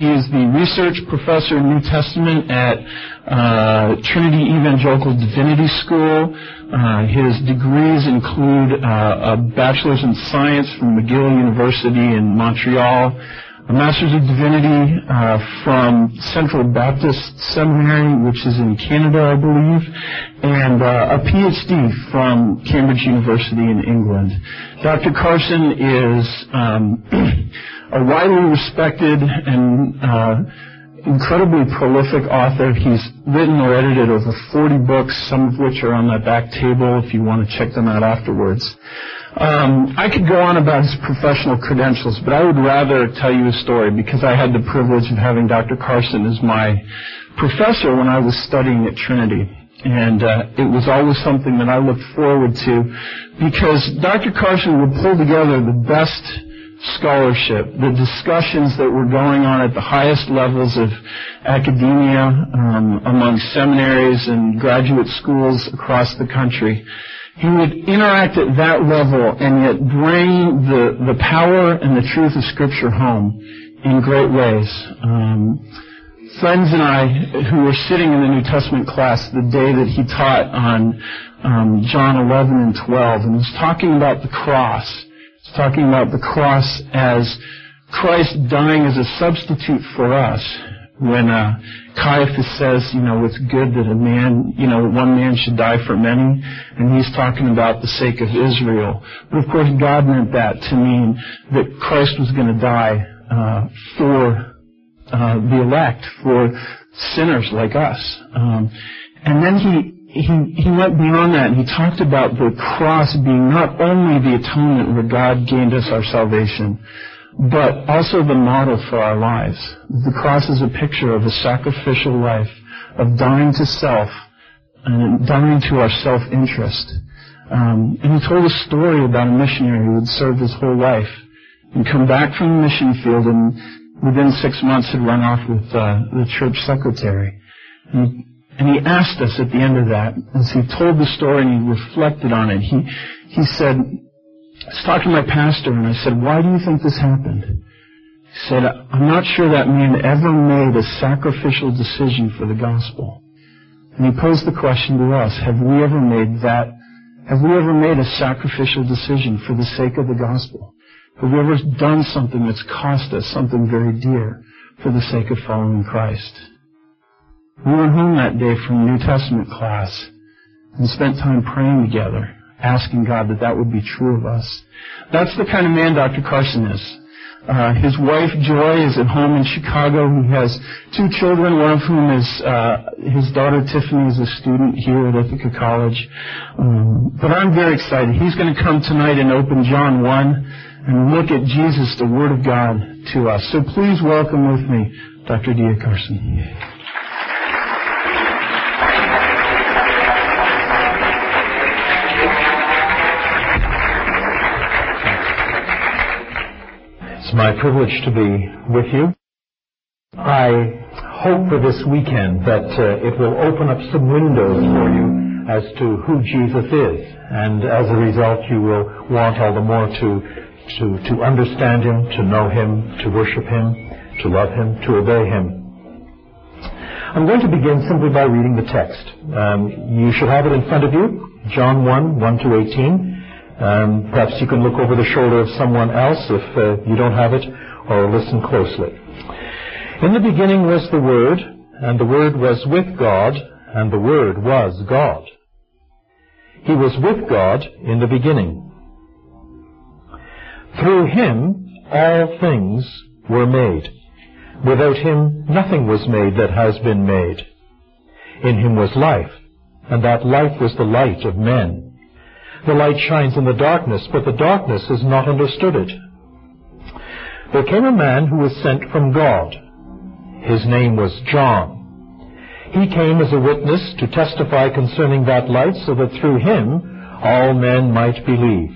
He is the research professor New Testament at uh, Trinity Evangelical Divinity School. Uh, his degrees include uh, a bachelor's in science from McGill University in Montreal, a master's of divinity uh, from Central Baptist Seminary, which is in Canada, I believe, and uh, a PhD from Cambridge University in England. Dr. Carson is um, a widely respected and uh, incredibly prolific author. He's written or edited over 40 books, some of which are on that back table if you want to check them out afterwards. Um, I could go on about his professional credentials, but I would rather tell you a story because I had the privilege of having Dr. Carson as my professor when I was studying at Trinity. And uh, it was always something that I looked forward to because Dr. Carson would pull together the best scholarship, the discussions that were going on at the highest levels of academia um, among seminaries and graduate schools across the country. He would interact at that level and yet bring the, the power and the truth of Scripture home in great ways. Um, friends and I, who were sitting in the New Testament class the day that he taught on um, John 11 and 12, and was talking about the cross it's talking about the cross as Christ dying as a substitute for us. When uh, Caiaphas says, you know, it's good that a man, you know, one man should die for many, and he's talking about the sake of Israel. But of course, God meant that to mean that Christ was going to die uh, for uh, the elect, for sinners like us. Um, and then he he, he went beyond that and he talked about the cross being not only the atonement where God gained us our salvation, but also the model for our lives. The cross is a picture of a sacrificial life, of dying to self and dying to our self-interest. Um, and he told a story about a missionary who had served his whole life and come back from the mission field and within six months had run off with uh, the church secretary. And and he asked us at the end of that, as he told the story and he reflected on it, he, he said, I was talking to my pastor and I said, why do you think this happened? He said, I'm not sure that man ever made a sacrificial decision for the gospel. And he posed the question to us, have we ever made that, have we ever made a sacrificial decision for the sake of the gospel? Have we ever done something that's cost us something very dear for the sake of following Christ? We went home that day from New Testament class and spent time praying together, asking God that that would be true of us. That's the kind of man Dr. Carson is. Uh, his wife Joy is at home in Chicago. He has two children, one of whom is uh, his daughter Tiffany is a student here at Ithaca College. Um, but I'm very excited. He's going to come tonight and open John 1 and look at Jesus, the Word of God, to us. So please welcome with me Dr. D.A. Carson. It's my privilege to be with you. I hope for this weekend that uh, it will open up some windows for you as to who Jesus is, and as a result, you will want all the more to to to understand Him, to know Him, to worship Him, to love Him, to obey Him. I'm going to begin simply by reading the text. Um, you should have it in front of you, John 1, 1 to 18. Um, perhaps you can look over the shoulder of someone else if uh, you don't have it, or listen closely. In the beginning was the Word, and the Word was with God, and the Word was God. He was with God in the beginning. Through him all things were made. Without him nothing was made that has been made. In him was life, and that life was the light of men. The light shines in the darkness, but the darkness has not understood it. There came a man who was sent from God, His name was John. He came as a witness to testify concerning that light so that through him all men might believe.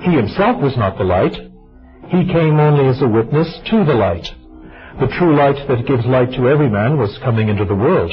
He himself was not the light. He came only as a witness to the light. The true light that gives light to every man was coming into the world.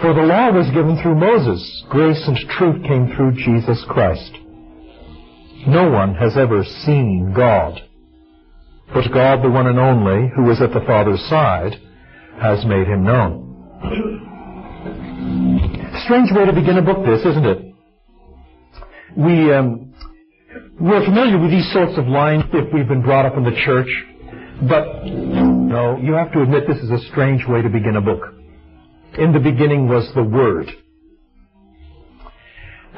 For the law was given through Moses, grace and truth came through Jesus Christ. No one has ever seen God. But God, the one and only, who is at the Father's side, has made him known. Strange way to begin a book, this, isn't it? We, um, we're familiar with these sorts of lines if we've been brought up in the church, but no, you have to admit this is a strange way to begin a book. In the beginning was the Word.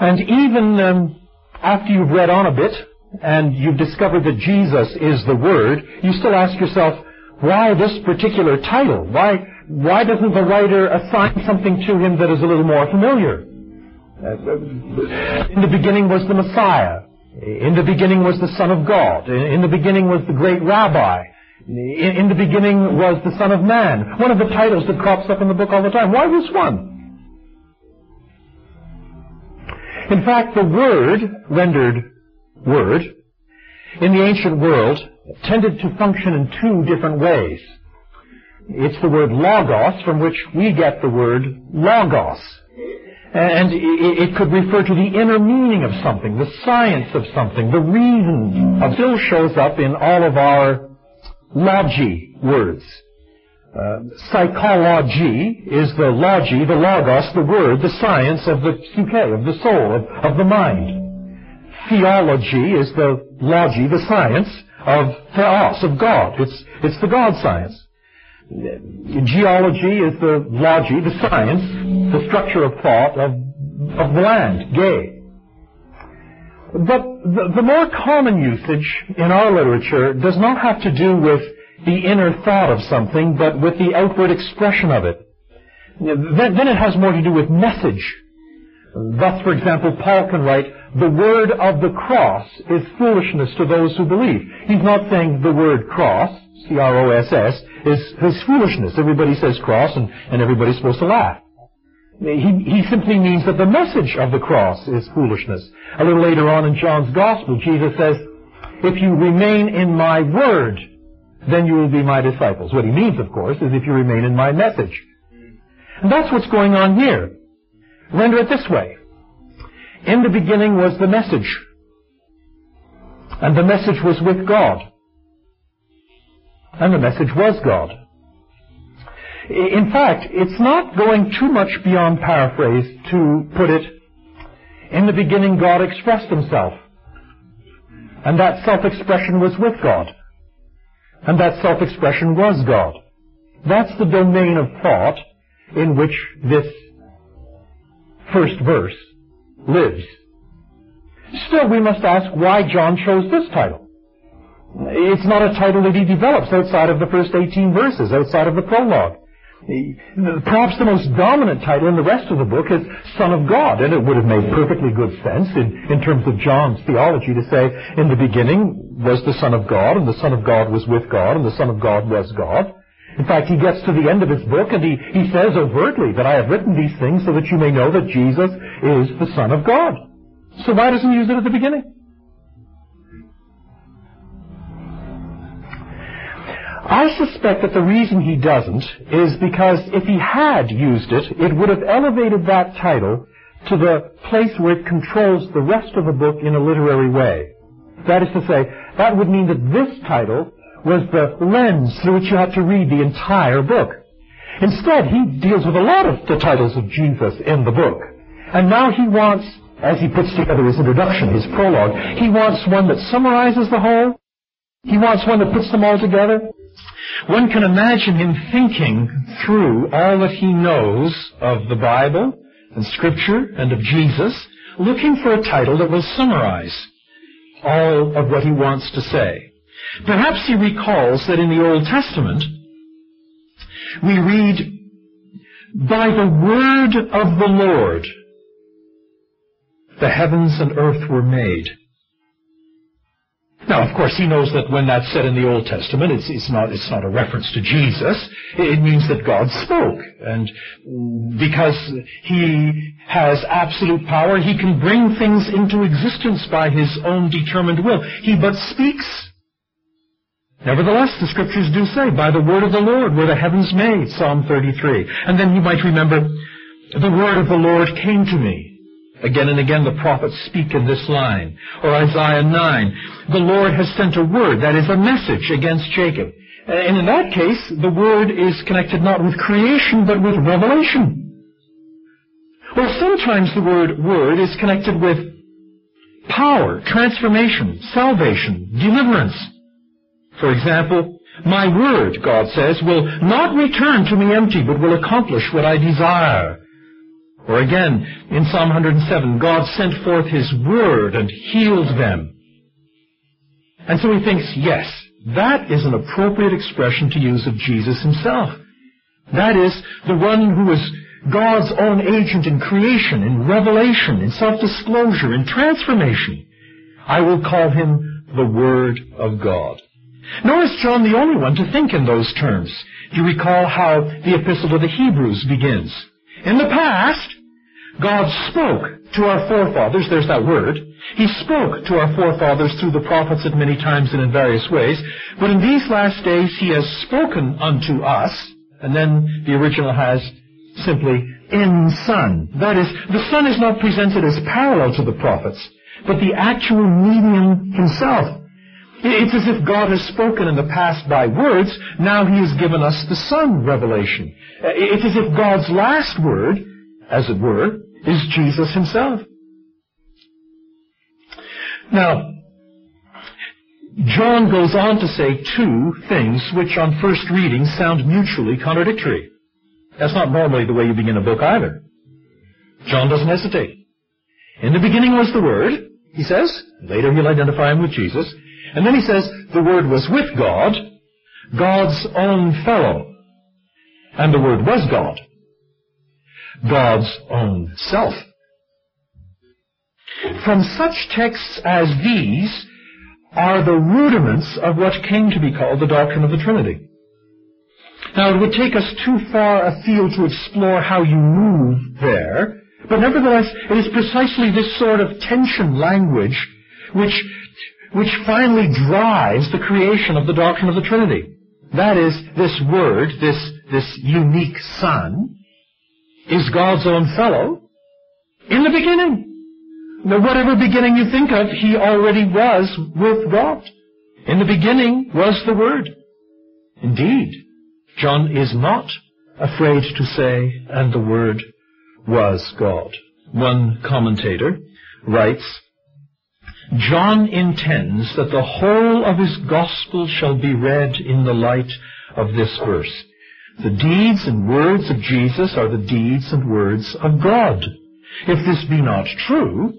And even um, after you've read on a bit, and you've discovered that Jesus is the Word, you still ask yourself, why this particular title? Why, why doesn't the writer assign something to him that is a little more familiar? In the beginning was the Messiah. In the beginning was the Son of God. In the beginning was the great Rabbi. In the beginning was the Son of Man. One of the titles that crops up in the book all the time. Why this one? In fact, the word rendered word in the ancient world tended to function in two different ways. It's the word logos from which we get the word logos. And it could refer to the inner meaning of something, the science of something, the reason still shows up in all of our logi words. Uh, psychology is the logi, the logos, the word, the science of the psyche, of the soul, of, of the mind theology is the logy, the science of theos, of God. It's, it's the God science. Geology is the logy, the science, the structure of thought of, of the land, gay. But the, the more common usage in our literature does not have to do with the inner thought of something, but with the outward expression of it. Then, then it has more to do with message. Thus, for example, Paul can write, the word of the cross is foolishness to those who believe. He's not saying the word cross, C-R-O-S-S, is, is foolishness. Everybody says cross and, and everybody's supposed to laugh. He, he simply means that the message of the cross is foolishness. A little later on in John's Gospel, Jesus says, if you remain in my word, then you will be my disciples. What he means, of course, is if you remain in my message. And that's what's going on here. Render it this way. In the beginning was the message. And the message was with God. And the message was God. In fact, it's not going too much beyond paraphrase to put it, in the beginning God expressed himself. And that self-expression was with God. And that self-expression was God. That's the domain of thought in which this first verse lives. Still, we must ask why John chose this title. It's not a title that he develops outside of the first 18 verses, outside of the prologue. Perhaps the most dominant title in the rest of the book is Son of God, and it would have made perfectly good sense in, in terms of John's theology to say, in the beginning was the Son of God, and the Son of God was with God, and the Son of God was God. In fact, he gets to the end of his book and he, he says overtly that I have written these things so that you may know that Jesus is the Son of God. So why doesn't he use it at the beginning? I suspect that the reason he doesn't is because if he had used it, it would have elevated that title to the place where it controls the rest of the book in a literary way. That is to say, that would mean that this title was the lens through which you had to read the entire book. Instead, he deals with a lot of the titles of Jesus in the book. And now he wants, as he puts together his introduction, his prologue, he wants one that summarizes the whole. He wants one that puts them all together. One can imagine him thinking through all that he knows of the Bible and Scripture and of Jesus, looking for a title that will summarize all of what he wants to say. Perhaps he recalls that in the Old Testament, we read, by the word of the Lord, the heavens and earth were made. Now, of course, he knows that when that's said in the Old Testament, it's, it's, not, it's not a reference to Jesus. It means that God spoke. And because he has absolute power, he can bring things into existence by his own determined will. He but speaks. Nevertheless, the scriptures do say, by the word of the Lord were the heavens made, Psalm 33. And then you might remember, the word of the Lord came to me. Again and again the prophets speak in this line. Or Isaiah 9. The Lord has sent a word, that is a message against Jacob. Uh, and in that case, the word is connected not with creation, but with revelation. Or sometimes the word word is connected with power, transformation, salvation, deliverance. For example, my word, God says, will not return to me empty, but will accomplish what I desire. Or again, in Psalm 107, God sent forth His word and healed them. And so he thinks, yes, that is an appropriate expression to use of Jesus himself. That is, the one who is God's own agent in creation, in revelation, in self-disclosure, in transformation. I will call him the Word of God. Nor is John the only one to think in those terms. Do you recall how the Epistle to the Hebrews begins? In the past, God spoke to our forefathers, there's that word. He spoke to our forefathers through the prophets at many times and in various ways. But in these last days, He has spoken unto us, and then the original has simply in Son. That is, the Son is not presented as parallel to the prophets, but the actual medium Himself. It's as if God has spoken in the past by words, now He has given us the Son revelation. Uh, it's as if God's last word, as it were, is Jesus Himself. Now, John goes on to say two things which on first reading sound mutually contradictory. That's not normally the way you begin a book either. John doesn't hesitate. In the beginning was the Word, he says. Later he'll identify him with Jesus. And then he says, the Word was with God, God's own fellow. And the Word was God. God's own self. From such texts as these are the rudiments of what came to be called the doctrine of the Trinity. Now, it would take us too far afield to explore how you move there, but nevertheless, it is precisely this sort of tension language which which finally drives the creation of the doctrine of the Trinity. That is, this Word, this, this unique Son, is God's own fellow in the beginning. Now, whatever beginning you think of, He already was with God. In the beginning was the Word. Indeed, John is not afraid to say, and the Word was God. One commentator writes, John intends that the whole of his gospel shall be read in the light of this verse. The deeds and words of Jesus are the deeds and words of God. If this be not true,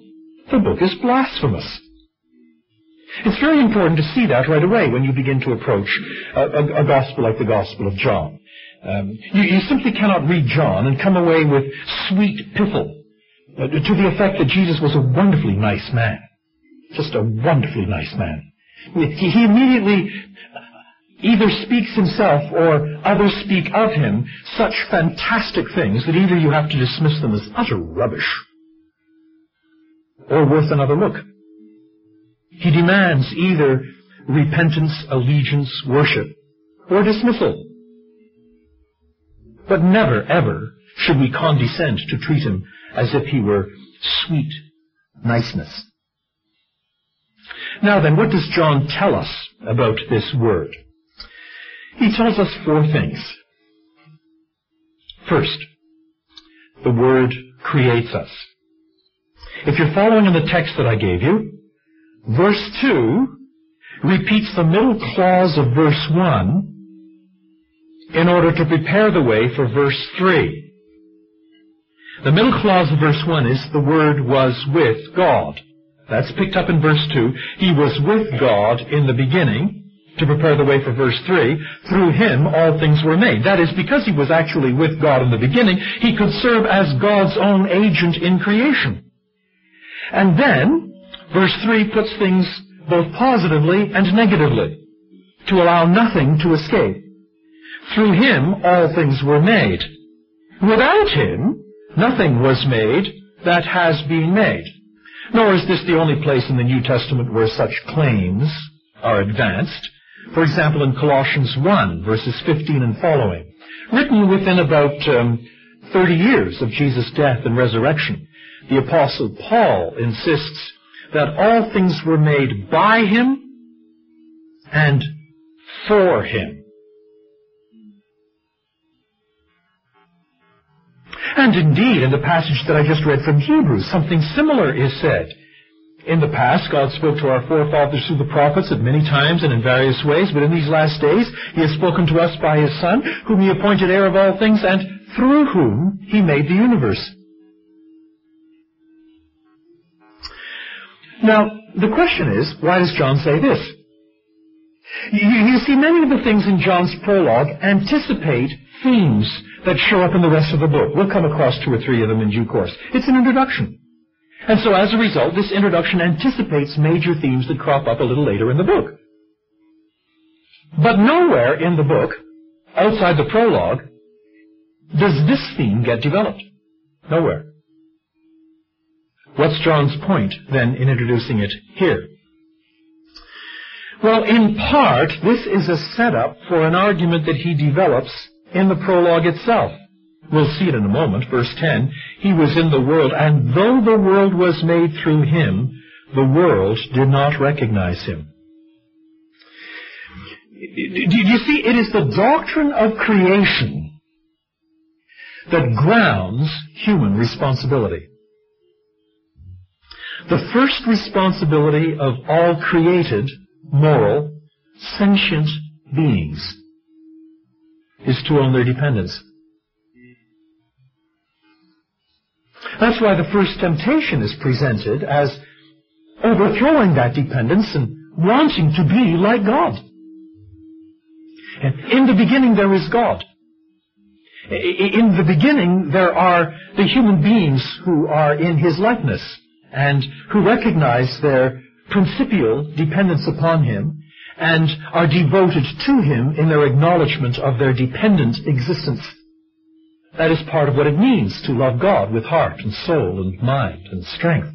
the book is blasphemous. It's very important to see that right away when you begin to approach a, a, a gospel like the Gospel of John. Um, you, you, simply cannot read John and come away with sweet piffle uh, to the effect that Jesus was a wonderfully nice man. Just a wonderfully nice man. He, immediately either speaks himself or others speak of him such fantastic things that either you have to dismiss them as utter rubbish or worth another look. He demands either repentance, allegiance, worship, or dismissal. But never, ever should we condescend to treat him as if he were sweet niceness. Now then, what does John tell us about this word? He tells us four things. First, the word creates us. If you're following in the text that I gave you, verse 2 repeats the middle clause of verse 1 in order to prepare the way for verse 3. The middle clause of verse 1 is the Word was with God. That's picked up in verse 2. He was with God in the beginning to prepare the way for verse 3. Through him all things were made. That is, because he was actually with God in the beginning, he could serve as God's own agent in creation. And then, verse 3 puts things both positively and negatively to allow nothing to escape. Through him all things were made. Without him, nothing was made that has been made. Nor is this the only place in the New Testament where such claims are advanced. For example, in Colossians 1, verses 15 and following, written within about um, 30 years of Jesus' death and resurrection, the Apostle Paul insists that all things were made by him and for him. And indeed, in the passage that I just read from Hebrews, something similar is said. In the past, God spoke to our forefathers through the prophets at many times and in various ways, but in these last days, He has spoken to us by His Son, whom He appointed heir of all things, and through whom He made the universe. Now, the question is, why does John say this? You, you see, many of the things in John's prologue anticipate themes that show up in the rest of the book. We'll come across two or three of them in due course. It's an introduction. And so as a result, this introduction anticipates major themes that crop up a little later in the book. But nowhere in the book, outside the prologue, does this theme get developed. Nowhere. What's John's point, then, in introducing it here? Well, in part, this is a setup for an argument that he develops in the prologue itself. We'll see it in a moment. Verse 10, He was in the world, and though the world was made through Him, the world did not recognize Him. Do you see, it is the doctrine of creation that grounds human responsibility. The first responsibility of all created, moral, sentient beings is to own their dependence. That's why the first temptation is presented as overthrowing that dependence and wanting to be like God. And in the beginning there is God. In the beginning there are the human beings who are in His likeness and who recognize their principial dependence upon Him and are devoted to Him in their acknowledgement of their dependent existence. That is part of what it means to love God with heart and soul and mind and strength.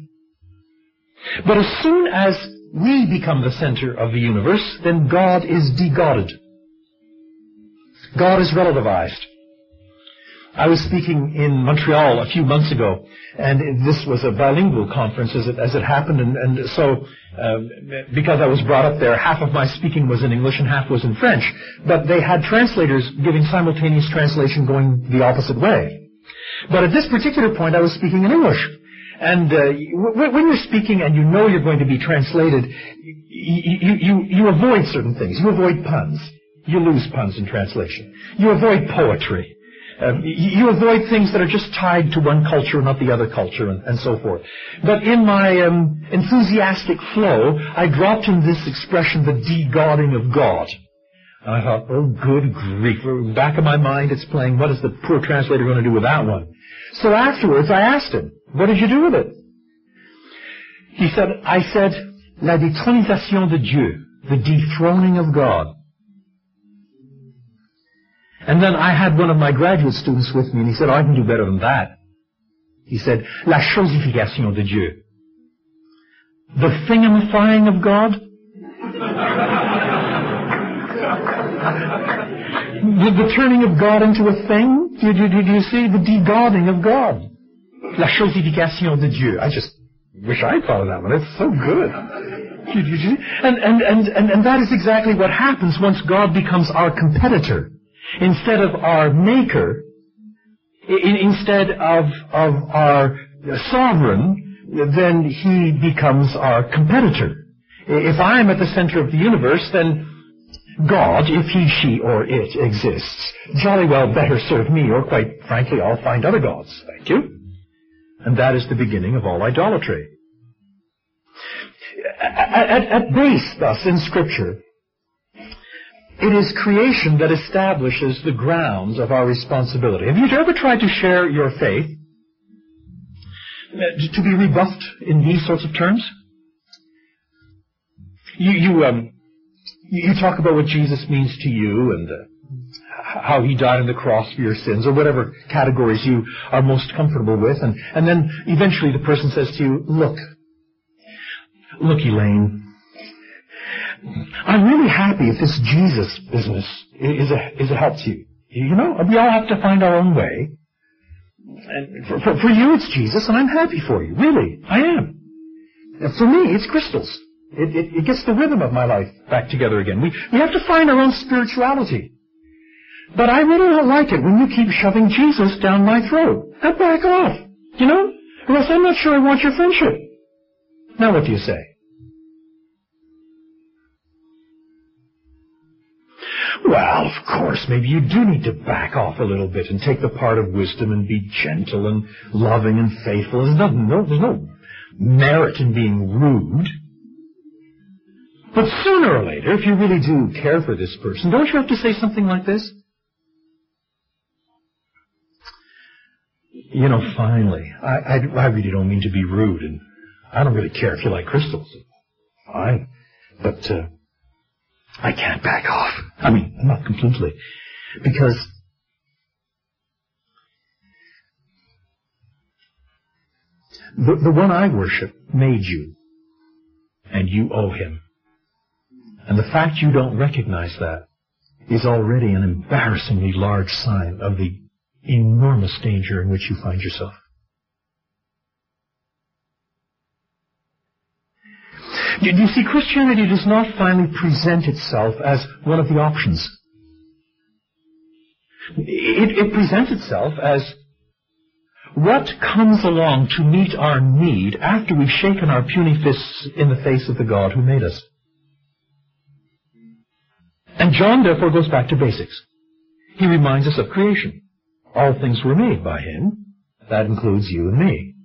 But as soon as we become the center of the universe, then God is de-godded. God is relativized. I was speaking in Montreal a few months ago, and this was a bilingual conference as it, as it happened, and, and so uh, because I was brought up there, half of my speaking was in English and half was in French, but they had translators giving simultaneous translation going the opposite way. But at this particular point, I was speaking in English. And uh, when you're speaking and you know you're going to be translated, you, you, you avoid certain things. You avoid puns. You lose puns in translation. You avoid poetry. Um, you avoid things that are just tied to one culture and not the other culture and, and so forth. But in my um, enthusiastic flow, I dropped in this expression, the de-godding of God. And I thought, oh good grief. Back of my mind it's playing, what is the poor translator going to do with that one? So afterwards I asked him, what did you do with it? He said, I said, la détronisation de Dieu, the dethroning of God. And then I had one of my graduate students with me, and he said, oh, I can do better than that. He said, La chosification de Dieu. The thingamifying of God? the, the turning of God into a thing? Do, do, do you see? The de-godding of God. La chosification de Dieu. I just wish I'd thought of that one. It's so good. And, and, and, and, and that is exactly what happens once God becomes our competitor. Instead of our maker, in, instead of, of our sovereign, then he becomes our competitor. If I'm at the center of the universe, then God, if he, she, or it exists, jolly well better serve me, or quite frankly, I'll find other gods. Thank you. And that is the beginning of all idolatry. At, at, at base, thus, in Scripture, it is creation that establishes the grounds of our responsibility. Have you ever tried to share your faith uh, to be rebuffed in these sorts of terms? You, you, um, you talk about what Jesus means to you and uh, how he died on the cross for your sins, or whatever categories you are most comfortable with, and, and then eventually the person says to you, look, look Elaine, I'm really happy if this Jesus business is a, is a help to you. You know, we all have to find our own way. And for, for, for you, it's Jesus, and I'm happy for you. Really, I am. And for me, it's crystals. It, it, it gets the rhythm of my life back together again. We, we have to find our own spirituality. But I really don't like it when you keep shoving Jesus down my throat. Now back off. You know? Or else I'm not sure I want your friendship. Now what do you say? Well, of course, maybe you do need to back off a little bit and take the part of wisdom and be gentle and loving and faithful. There's no, no, there's no merit in being rude. But sooner or later, if you really do care for this person, don't you have to say something like this? You know, finally, I, I, I really don't mean to be rude, and I don't really care if you like crystals. Fine. But, uh, I can't back off. I mean, not completely. Because the, the one I worship made you, and you owe him. And the fact you don't recognize that is already an embarrassingly large sign of the enormous danger in which you find yourself. You see, Christianity does not finally present itself as one of the options. It, it presents itself as what comes along to meet our need after we've shaken our puny fists in the face of the God who made us. And John therefore goes back to basics. He reminds us of creation. All things were made by him. That includes you and me.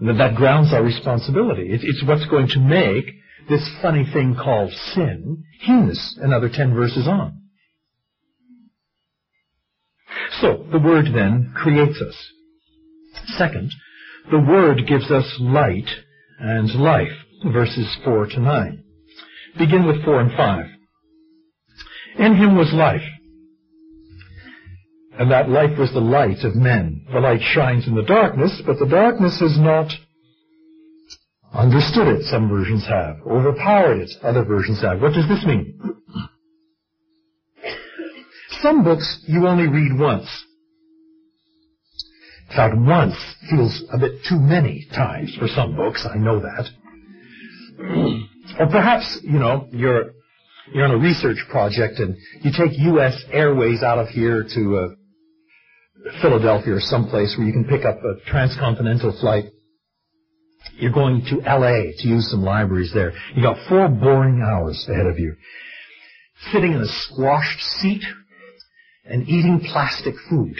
That grounds our responsibility. It's what's going to make this funny thing called sin heinous another ten verses on. So, the Word then creates us. Second, the Word gives us light and life, verses 4 to 9. Begin with 4 and 5. In him was life, and that light was the light of men. The light shines in the darkness, but the darkness has not understood it, some versions have. Overpowered it, other versions have. What does this mean? Some books you only read once. In fact, once feels a bit too many times for some books, I know that. Or perhaps, you know, you're, you're on a research project and you take U.S. Airways out of here to uh, Philadelphia or someplace where you can pick up a transcontinental flight. You're going to LA to use some libraries there. You got four boring hours ahead of you. Sitting in a squashed seat and eating plastic food.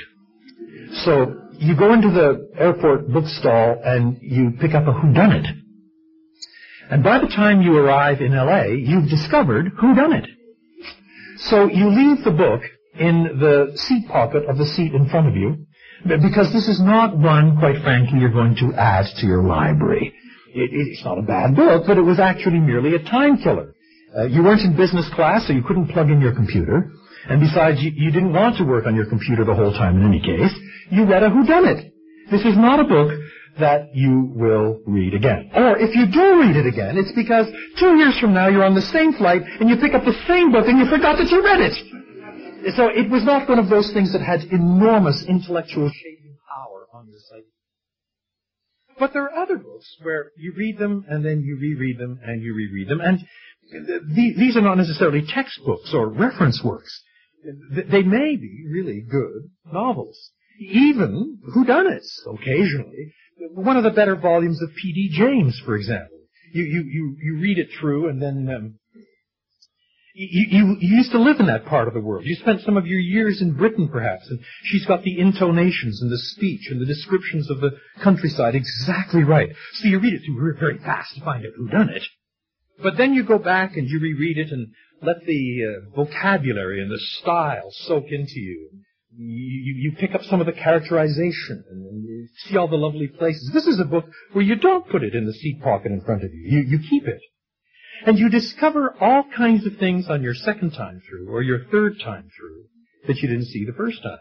So you go into the airport bookstall and you pick up a whodunit. And by the time you arrive in LA, you've discovered whodunit. So you leave the book in the seat pocket of the seat in front of you, because this is not one, quite frankly, you're going to add to your library. It, it's not a bad book, but it was actually merely a time killer. Uh, you weren't in business class, so you couldn't plug in your computer. And besides, you, you didn't want to work on your computer the whole time in any case. You read a whodunit. This is not a book that you will read again. Or if you do read it again, it's because two years from now you're on the same flight and you pick up the same book and you forgot that you read it. So it was not one of those things that had enormous intellectual shaping power on your psyche. But there are other books where you read them and then you reread them and you reread them. And these are not necessarily textbooks or reference works. They may be really good novels. Even whodunits, occasionally. One of the better volumes of P.D. James, for example. You, you, you, you read it through and then um, you, you, you, used to live in that part of the world. You spent some of your years in Britain, perhaps, and she's got the intonations and the speech and the descriptions of the countryside exactly right. So you read it through very fast to find out who done it. But then you go back and you reread it and let the uh, vocabulary and the style soak into you. You, you. pick up some of the characterization and, and see all the lovely places. This is a book where you don't put it in the seat pocket in front of you. You, you keep it. And you discover all kinds of things on your second time through or your third time through that you didn't see the first time.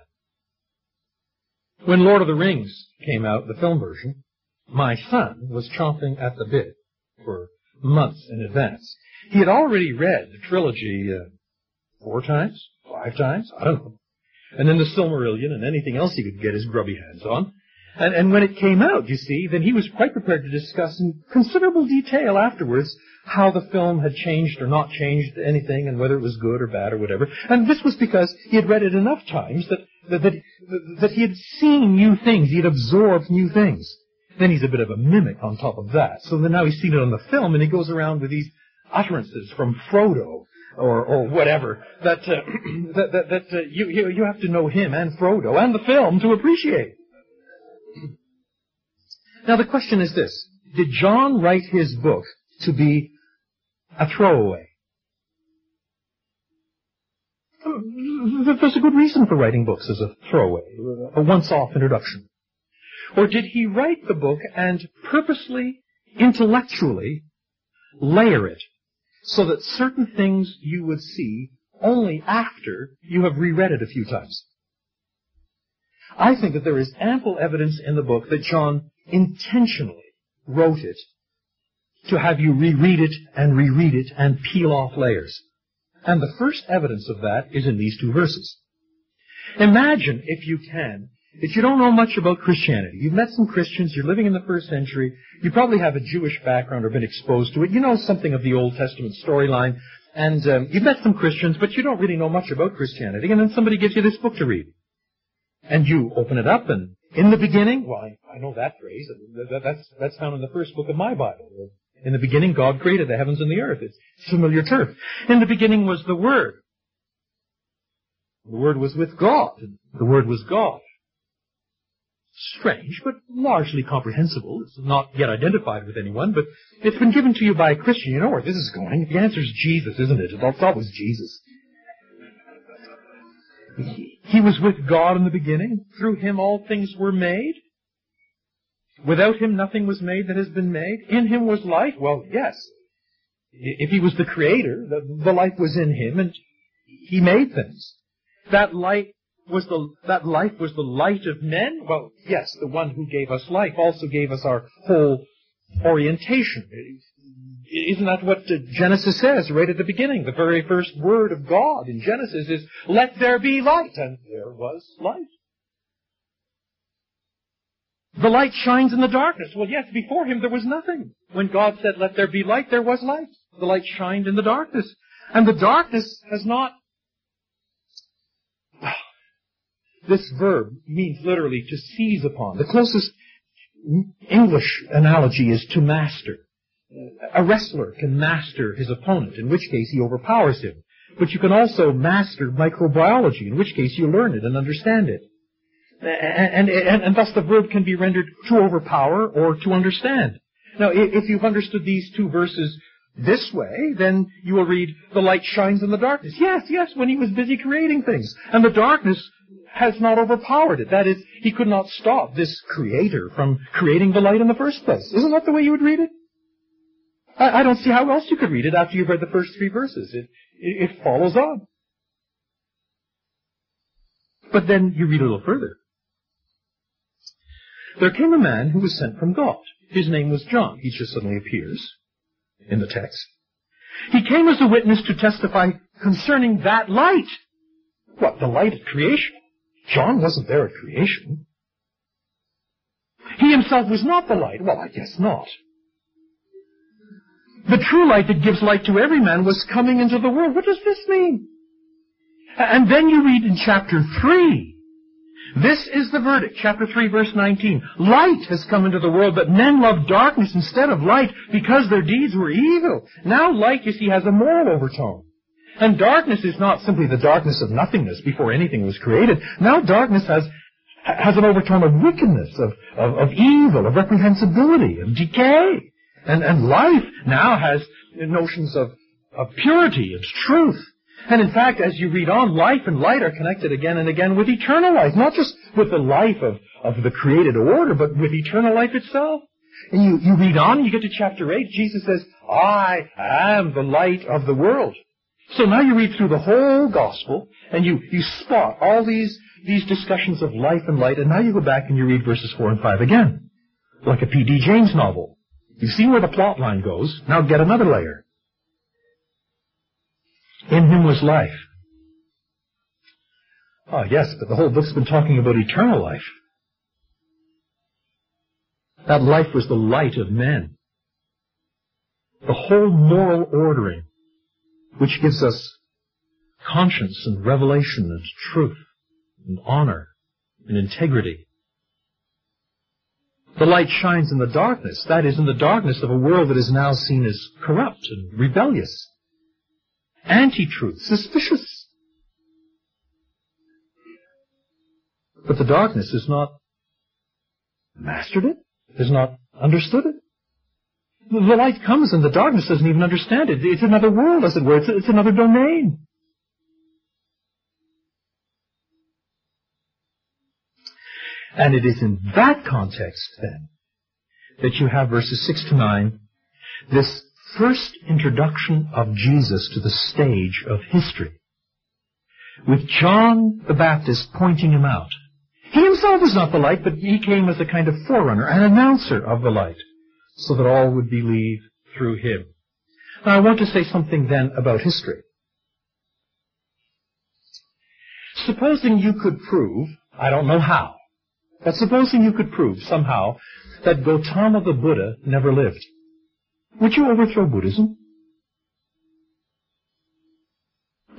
When Lord of the Rings came out, the film version, my son was chomping at the bit for months in advance. He had already read the trilogy uh, four times, five times, I don't know. And then the Silmarillion and anything else he could get his grubby hands on. And, and when it came out, you see, then he was quite prepared to discuss in considerable detail afterwards how the film had changed or not changed anything and whether it was good or bad or whatever. And this was because he had read it enough times that, that, that, that he had seen new things, he had absorbed new things. Then he's a bit of a mimic on top of that. So then now he's seen it on the film and he goes around with these utterances from Frodo or, or whatever that, uh, that, that, that uh, you, you, you have to know him and Frodo and the film to appreciate. Now the question is this. Did John write his book to be a throwaway? There's a good reason for writing books as a throwaway, a once-off introduction. Or did he write the book and purposely, intellectually, layer it so that certain things you would see only after you have reread it a few times? I think that there is ample evidence in the book that John intentionally wrote it to have you reread it and reread it and peel off layers. And the first evidence of that is in these two verses. Imagine, if you can, that you don't know much about Christianity. You've met some Christians, you're living in the first century, you probably have a Jewish background or been exposed to it, you know something of the Old Testament storyline, and um, you've met some Christians, but you don't really know much about Christianity, and then somebody gives you this book to read. And you open it up, and in the beginning, well, I, I know that phrase, that, that's, that's found in the first book of my Bible. In the beginning, God created the heavens and the earth. It's familiar turf. In the beginning was the Word. The Word was with God. The Word was God strange, but largely comprehensible. It's not yet identified with anyone, but it's been given to you by a Christian. You know where this is going. The answer is Jesus, isn't it? It's always Jesus. He was with God in the beginning. Through him all things were made. Without him nothing was made that has been made. In him was life. Well, yes. If he was the creator, the, the life was in him and he made things. That light was the, that life was the light of men? Well, yes, the one who gave us life also gave us our whole orientation. Isn't that what Genesis says right at the beginning? The very first word of God in Genesis is, let there be light, and there was light. The light shines in the darkness. Well, yes, before him there was nothing. When God said, let there be light, there was light. The light shined in the darkness. And the darkness has not This verb means literally to seize upon. The closest English analogy is to master. A wrestler can master his opponent, in which case he overpowers him. But you can also master microbiology, in which case you learn it and understand it. And, and, and, thus the verb can be rendered to overpower or to understand. Now, if you've understood these two verses this way, then you will read, the light shines in the darkness. Yes, yes, when he was busy creating things. And the darkness has not overpowered it. That is, he could not stop this creator from creating the light in the first place. Isn't that the way you would read it? I, I don't see how else you could read it after you've read the first three verses. It, it, it follows on. But then you read a little further. There came a man who was sent from God. His name was John. He just suddenly appears in the text. He came as a witness to testify concerning that light. What, the light of creation? John wasn't there at creation. He himself was not the light. Well, I guess not. The true light that gives light to every man was coming into the world. What does this mean? And then you read in chapter 3. This is the verdict, chapter 3 verse 19. Light has come into the world, but men love darkness instead of light because their deeds were evil. Now light, you see, has a moral overtone. And darkness is not simply the darkness of nothingness before anything was created. Now darkness has has an overtone of wickedness, of, of, of evil, of reprehensibility, of decay. And, and life now has notions of, of purity and truth. And in fact, as you read on, life and light are connected again and again with eternal life, not just with the life of, of the created order, but with eternal life itself. And you, you read on, you get to chapter 8, Jesus says, I am the light of the world. So now you read through the whole gospel, and you, you spot all these, these discussions of life and light, and now you go back and you read verses 4 and 5 again. Like a P.D. James novel. You see where the plot line goes, now get another layer. In him was life. Ah, yes, but the whole book's been talking about eternal life. That life was the light of men. The whole moral ordering which gives us conscience and revelation and truth and honor and integrity. The light shines in the darkness, that is, in the darkness of a world that is now seen as corrupt and rebellious, anti-truth, suspicious. But the darkness has not mastered it, has not understood it. The light comes and the darkness doesn't even understand it. It's another world, as it were. It's, it's another domain. And it is in that context, then, that you have verses 6 to 9, this first introduction of Jesus to the stage of history, with John the Baptist pointing him out. He himself was not the light, but he came as a kind of forerunner, an announcer of the light so that all would believe through him. Now I want to say something then about history. Supposing you could prove, I don't know how, but supposing you could prove somehow that Gautama the Buddha never lived, would you overthrow Buddhism?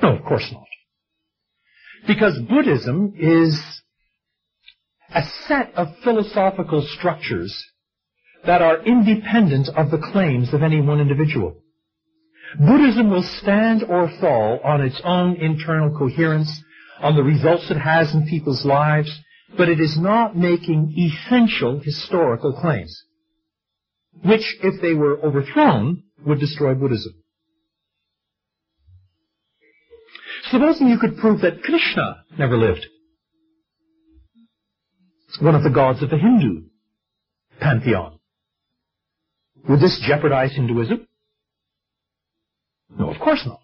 No, of course not. Because Buddhism is a set of philosophical structures that are independent of the claims of any one individual. Buddhism will stand or fall on its own internal coherence, on the results it has in people's lives, but it is not making essential historical claims, which, if they were overthrown, would destroy Buddhism. Supposing you could prove that Krishna never lived, one of the gods of the Hindu pantheon. Would this jeopardize Hinduism? No, of course not.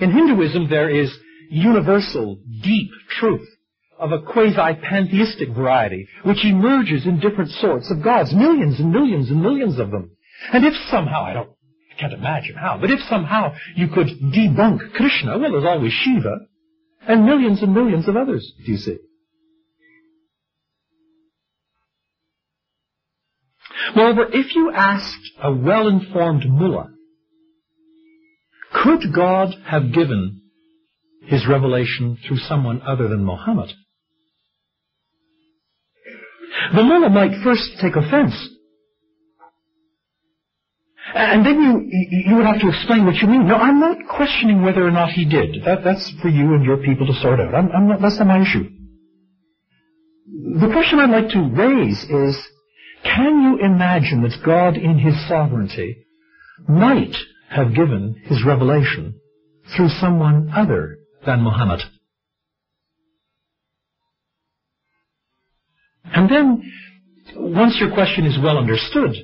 In Hinduism, there is universal, deep truth of a quasi-pantheistic variety, which emerges in different sorts of gods, millions and millions and millions of them. And if somehow, I don't, I can't imagine how, but if somehow you could debunk Krishna, well, there's always Shiva, and millions and millions of others, do you see? Moreover, if you asked a well-informed mullah, could God have given his revelation through someone other than Muhammad? The mullah might first take offense. And then you, you would have to explain what you mean. No, I'm not questioning whether or not he did. That, that's for you and your people to sort out. I'm, I'm not, that's not my issue. The question I'd like to raise is, can you imagine that God in His sovereignty might have given His revelation through someone other than Muhammad? And then, once your question is well understood,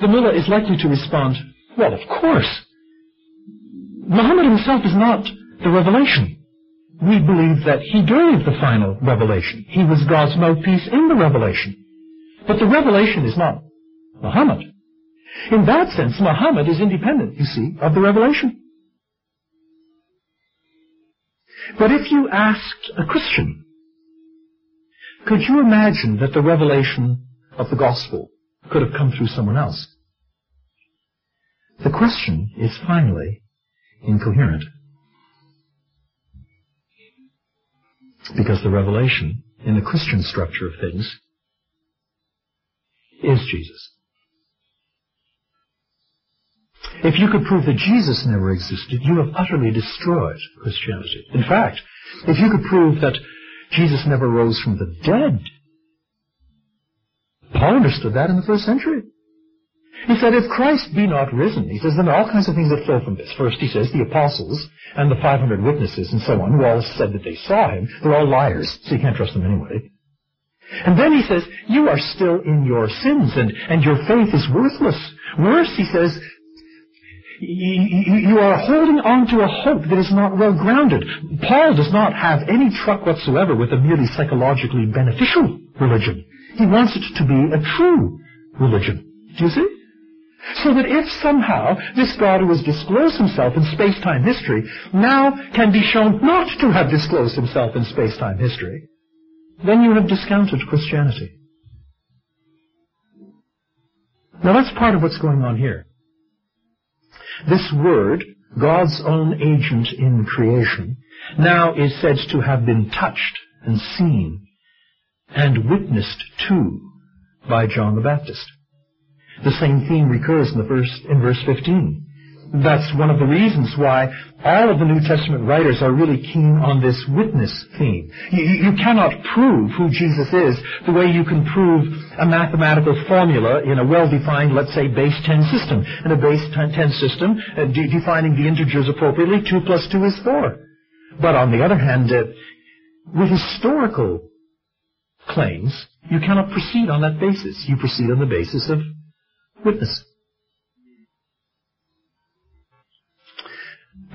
the mullah is likely to respond, well, of course. Muhammad himself is not the revelation. We believe that he gave the final revelation. He was God's mouthpiece in the revelation. But the revelation is not Muhammad. In that sense, Muhammad is independent, you see, of the revelation. But if you asked a Christian, could you imagine that the revelation of the gospel could have come through someone else? The question is finally incoherent. Because the revelation in the Christian structure of things is Jesus. If you could prove that Jesus never existed, you have utterly destroyed Christianity. In fact, if you could prove that Jesus never rose from the dead, Paul understood that in the first century. He said, if Christ be not risen, he says, then all kinds of things that flow from this. First, he says, the apostles and the 500 witnesses and so on, who all said that they saw him, they're all liars, so you can't trust them anyway. And then he says, you are still in your sins and, and your faith is worthless. Worse, he says, you are holding on to a hope that is not well grounded. Paul does not have any truck whatsoever with a merely psychologically beneficial religion. He wants it to be a true religion. Do you see? So that if somehow this God who has disclosed himself in space-time history now can be shown not to have disclosed himself in space-time history, then you have discounted Christianity. Now that's part of what's going on here. This word, God's own agent in creation, now is said to have been touched and seen and witnessed to by John the Baptist. The same theme recurs in the verse, in verse 15. That's one of the reasons why all of the New Testament writers are really keen on this witness theme. You, you, cannot prove who Jesus is the way you can prove a mathematical formula in a well-defined, let's say, base 10 system. In a base 10 system, uh, de- defining the integers appropriately, 2 plus 2 is 4. But on the other hand, uh, with historical claims, you cannot proceed on that basis. You proceed on the basis of witness.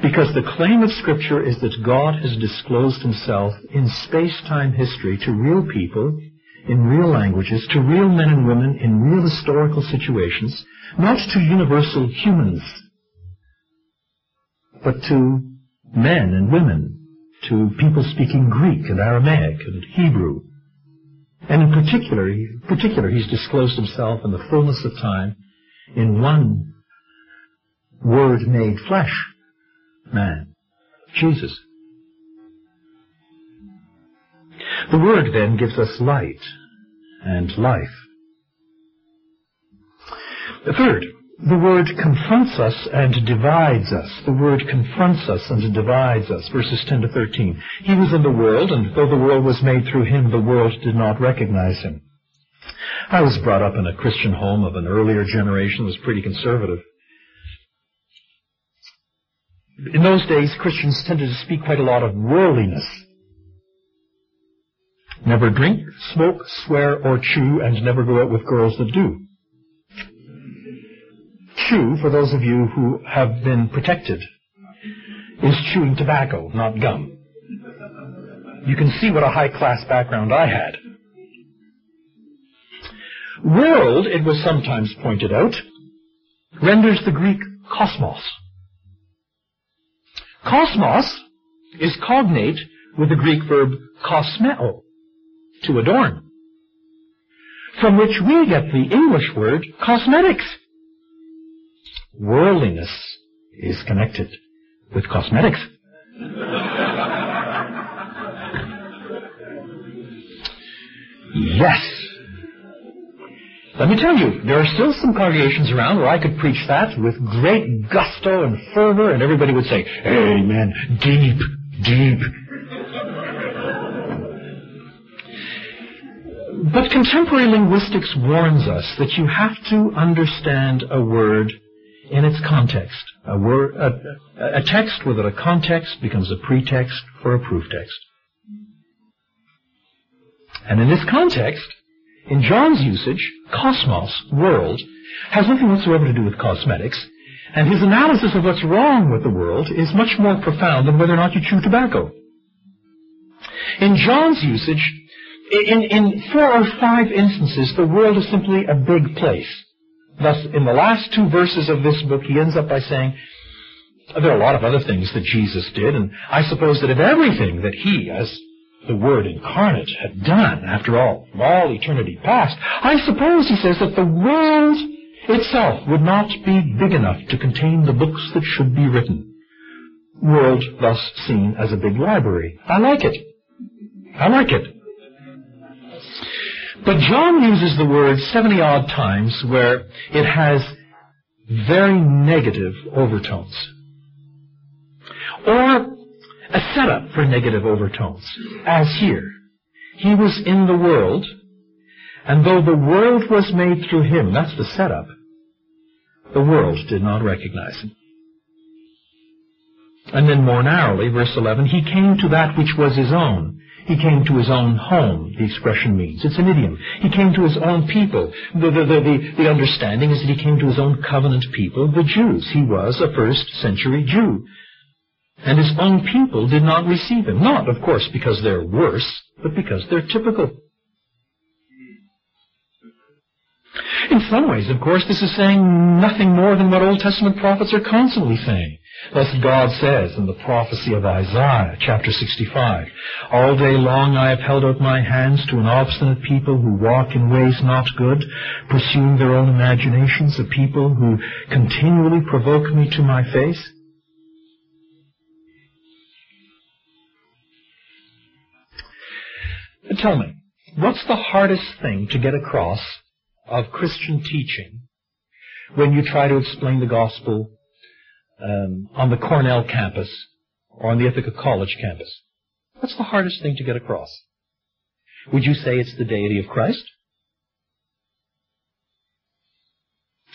Because the claim of Scripture is that God has disclosed himself in space-time history to real people, in real languages, to real men and women in real historical situations, not to universal humans, but to men and women, to people speaking Greek and Aramaic and Hebrew. And in particular, in particular, he's disclosed himself in the fullness of time in one word made flesh, man, Jesus. The Word then gives us light and life. Third, the Word confronts us and divides us. The Word confronts us and divides us. Verses 10 to 13. He was in the world, and though the world was made through him, the world did not recognize him. I was brought up in a Christian home of an earlier generation that was pretty conservative. In those days, Christians tended to speak quite a lot of worldliness. Never drink, smoke, swear, or chew, and never go out with girls that do. Chew, for those of you who have been protected, is chewing tobacco, not gum. You can see what a high class background I had. World, it was sometimes pointed out, renders the Greek cosmos. Cosmos is cognate with the Greek verb kosmeo, to adorn, from which we get the English word cosmetics. Worldliness is connected with cosmetics. yes. Let me tell you, there are still some congregations around where I could preach that with great gusto and fervor, and everybody would say, Amen, deep, deep. But contemporary linguistics warns us that you have to understand a word in its context. A, word, a, a text without a context becomes a pretext for a proof text. And in this context, in John's usage, cosmos, world, has nothing whatsoever to do with cosmetics, and his analysis of what's wrong with the world is much more profound than whether or not you chew tobacco. In John's usage, In, in four or five instances, the world is simply a big place. Thus, in the last two verses of this book, he ends up by saying, there are a lot of other things that Jesus did, and I suppose that if everything that he, as the Word incarnate, had done, after all, all eternity past, I suppose, he says, that the world itself would not be big enough to contain the books that should be written. World thus seen as a big library. I like it. I like it. But John uses the word 70 odd times where it has very negative overtones. Or a setup for negative overtones, as here. He was in the world, and though the world was made through him, that's the setup, the world did not recognize him. And then more narrowly, verse 11, he came to that which was his own. He came to his own home, the expression means. It's an idiom. He came to his own people. The, the, the, the, understanding is that he came to his own covenant people, the Jews. He was a first century Jew. And his own people did not receive him. Not, of course, because they're worse, but because they're typical. In some ways, of course, this is saying nothing more than what Old Testament prophets are constantly saying. Thus God says in the prophecy of Isaiah, chapter 65, All day long I have held out my hands to an obstinate people who walk in ways not good, pursuing their own imaginations, a people who continually provoke me to my face. Tell me, what's the hardest thing to get across of Christian teaching when you try to explain the gospel um, on the Cornell campus or on the Ithaca College campus? What's the hardest thing to get across? Would you say it's the deity of Christ?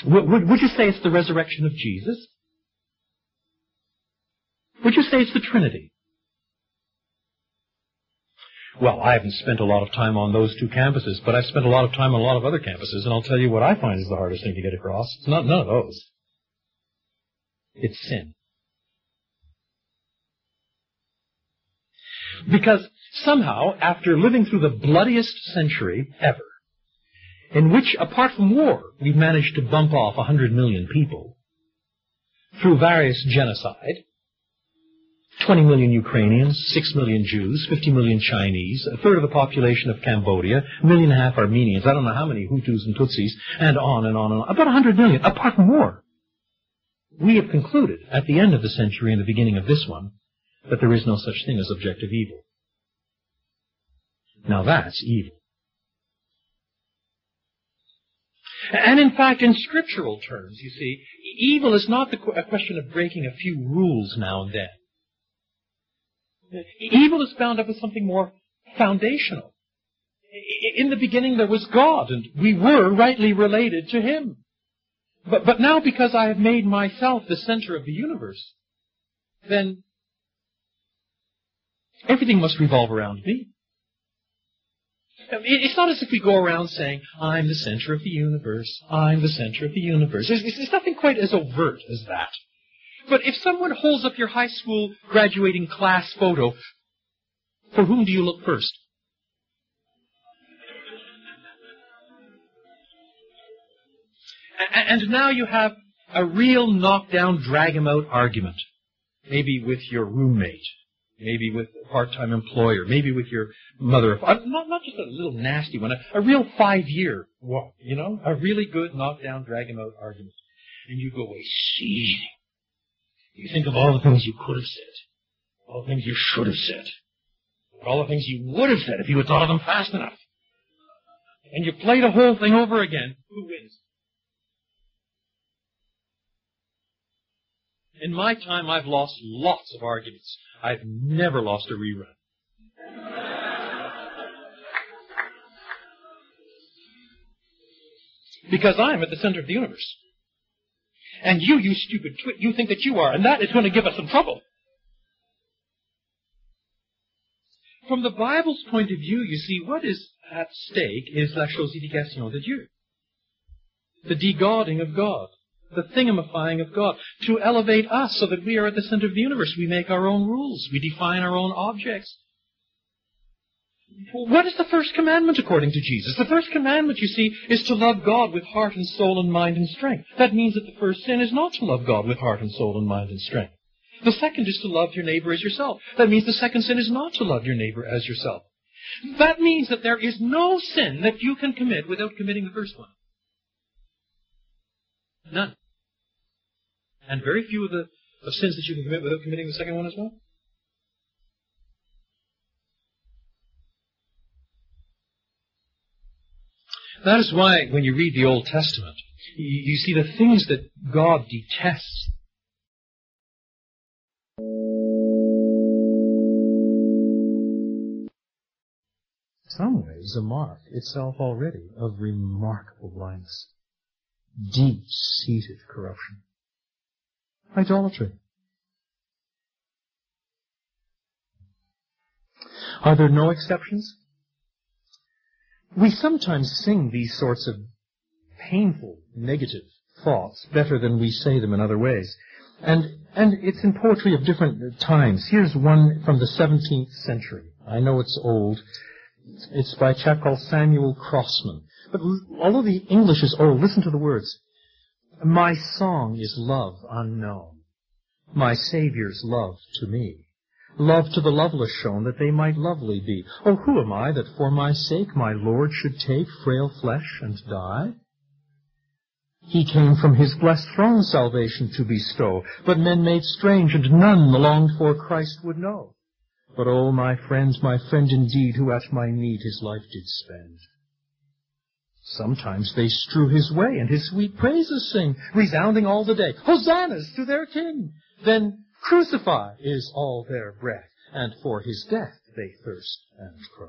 Would, would, would you say it's the resurrection of Jesus? Would you say it's the Trinity? Well, I haven't spent a lot of time on those two campuses, but I've spent a lot of time on a lot of other campuses, and I'll tell you what I find is the hardest thing to get across. It's not none of those. It's sin. Because somehow, after living through the bloodiest century ever, in which, apart from war, we've managed to bump off a hundred million people, through various genocide, 20 million Ukrainians, 6 million Jews, 50 million Chinese, a third of the population of Cambodia, a million and a half Armenians, I don't know how many Hutus and Tutsis, and on and on and on. About 100 million, apart from war. We have concluded, at the end of the century and the beginning of this one, that there is no such thing as objective evil. Now that's evil. And in fact, in scriptural terms, you see, evil is not the, a question of breaking a few rules now and then. Evil is bound up with something more foundational. In the beginning there was God, and we were rightly related to Him. But, but now because I have made myself the center of the universe, then everything must revolve around me. It's not as if we go around saying, I'm the center of the universe, I'm the center of the universe. There's, there's nothing quite as overt as that. But if someone holds up your high school graduating class photo, for whom do you look first? And now you have a real knockdown, drag him out argument. Maybe with your roommate. Maybe with a part-time employer. Maybe with your mother. Uh, not, not just a little nasty one. A, a real five-year, you know? A really good knockdown, drag him out argument. And you go away seething. You think of all the things you could have said, all the things you should have said, all the things you would have said if you had thought of them fast enough. And you play the whole thing over again. Who wins? In my time, I've lost lots of arguments. I've never lost a rerun. Because I'm at the center of the universe. And you, you stupid twit, you think that you are, and that is going to give us some trouble. From the Bible's point of view, you see, what is at stake is la chosification de Dieu. The degodding of God. The thingamifying of God. To elevate us so that we are at the center of the universe. We make our own rules. We define our own objects. What is the first commandment according to Jesus? The first commandment, you see, is to love God with heart and soul and mind and strength. That means that the first sin is not to love God with heart and soul and mind and strength. The second is to love your neighbor as yourself. That means the second sin is not to love your neighbor as yourself. That means that there is no sin that you can commit without committing the first one. None. And very few of the of sins that you can commit without committing the second one as well. That is why when you read the Old Testament, you see the things that God detests. some ways a mark itself already of remarkable blindness, deep-seated corruption. Idolatry. Are there no exceptions? We sometimes sing these sorts of painful, negative thoughts better than we say them in other ways. And, and it's in poetry of different times. Here's one from the 17th century. I know it's old. It's by a chap called Samuel Crossman. But although the English is old, listen to the words. My song is love unknown. My Saviour's love to me. Love to the loveless shown that they might lovely be. Oh, who am I that for my sake my Lord should take frail flesh and die? He came from his blessed throne salvation to bestow, but men made strange and none the longed for Christ would know. But oh, my friends, my friend indeed, who at my need his life did spend. Sometimes they strew his way and his sweet praises sing, resounding all the day, Hosannas to their King! Then Crucify is all their breath, and for his death they thirst and cry.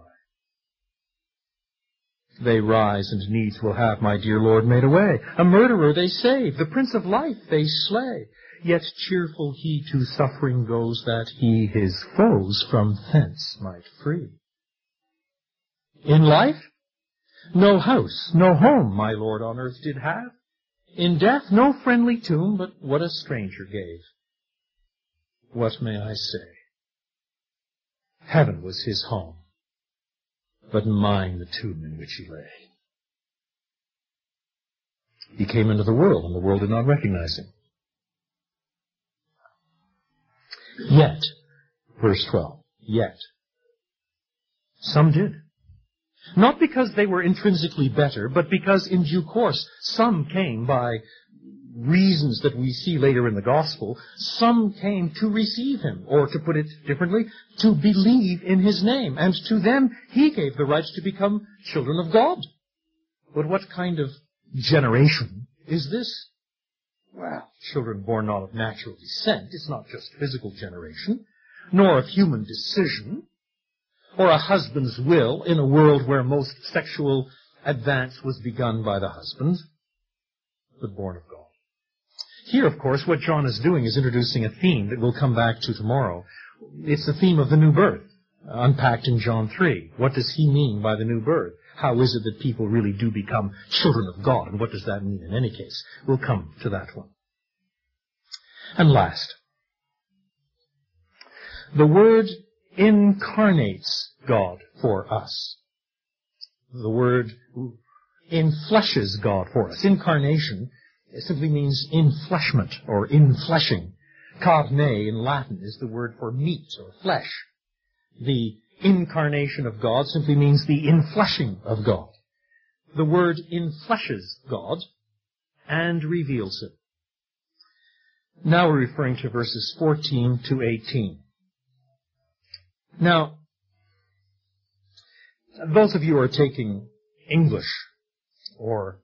They rise and needs will have my dear Lord made away. A murderer they save, the Prince of Life they slay. Yet cheerful he to suffering goes that he his foes from thence might free. In life, no house, no home my Lord on earth did have. In death, no friendly tomb, but what a stranger gave. What may I say? Heaven was his home, but mine the tomb in which he lay. He came into the world, and the world did not recognize him. Yet, verse 12, yet, some did. Not because they were intrinsically better, but because in due course some came by reasons that we see later in the gospel, some came to receive him, or to put it differently, to believe in his name. And to them, he gave the right to become children of God. But what kind of generation is this? Well, children born not of natural descent, it's not just physical generation, nor of human decision, or a husband's will in a world where most sexual advance was begun by the husband, but born of. Here, of course, what John is doing is introducing a theme that we'll come back to tomorrow. It's the theme of the new birth, unpacked in John 3. What does he mean by the new birth? How is it that people really do become children of God? And what does that mean in any case? We'll come to that one. And last, the Word incarnates God for us. The Word infleshes God for us. Incarnation simply means infleshment or infleshing. Carne in Latin is the word for meat or flesh. The incarnation of God simply means the infleshing of God. The word infleshes God and reveals Him. Now we're referring to verses 14 to 18. Now, those of you are taking English or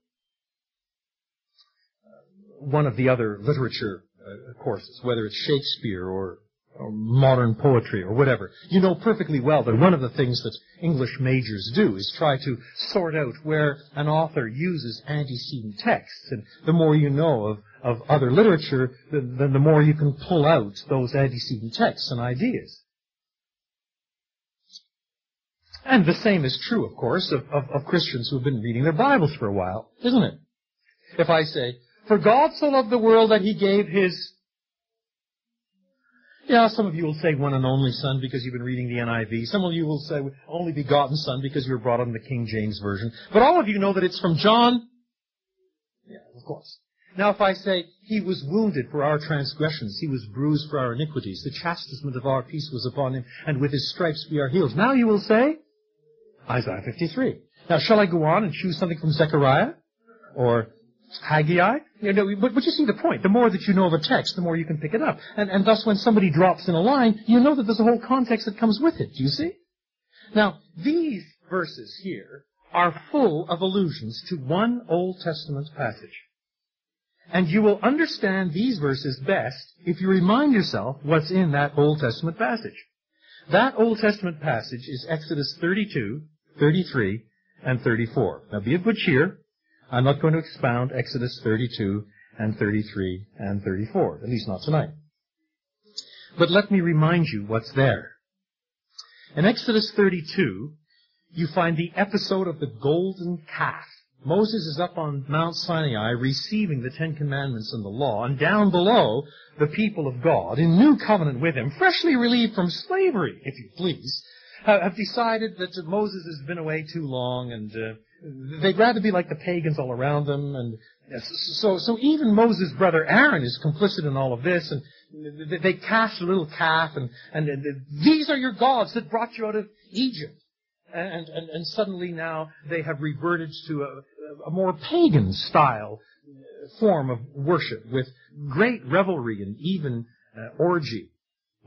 one of the other literature uh, courses, whether it's Shakespeare or, or modern poetry or whatever, you know perfectly well that one of the things that English majors do is try to sort out where an author uses antecedent texts. And the more you know of, of other literature, then the, more you can pull out those antecedent texts and ideas. And the same is true, of course, of, of, of Christians who have been reading their Bibles for a while, isn't it? If I say, for God so loved the world that he gave his Yeah, some of you will say one and only son because you've been reading the NIV. Some of you will say only begotten son because you were brought up in the King James Version. But all of you know that it's from John. Yeah, of course. Now if I say, He was wounded for our transgressions, He was bruised for our iniquities, the chastisement of our peace was upon Him, and with His stripes we are healed. Now you will say, Isaiah 53. Now shall I go on and choose something from Zechariah? Or Haggai? You know, but, but you see the point. The more that you know of a text, the more you can pick it up. And, and thus when somebody drops in a line, you know that there's a whole context that comes with it. Do you see? Now, these verses here are full of allusions to one Old Testament passage. And you will understand these verses best if you remind yourself what's in that Old Testament passage. That Old Testament passage is Exodus 32, 33, and 34. Now be of good cheer. I'm not going to expound Exodus 32 and 33 and 34, at least not tonight. But let me remind you what's there. In Exodus 32, you find the episode of the golden calf. Moses is up on Mount Sinai receiving the Ten Commandments and the law, and down below, the people of God, in new covenant with him, freshly relieved from slavery, if you please, have decided that Moses has been away too long and uh, they'd rather be like the pagans all around them. And so, so even Moses' brother Aaron is complicit in all of this. And they cast a little calf, and, and, these are your gods that brought you out of Egypt. And, and, and suddenly now they have reverted to a, a more pagan style form of worship with great revelry and even uh, orgy.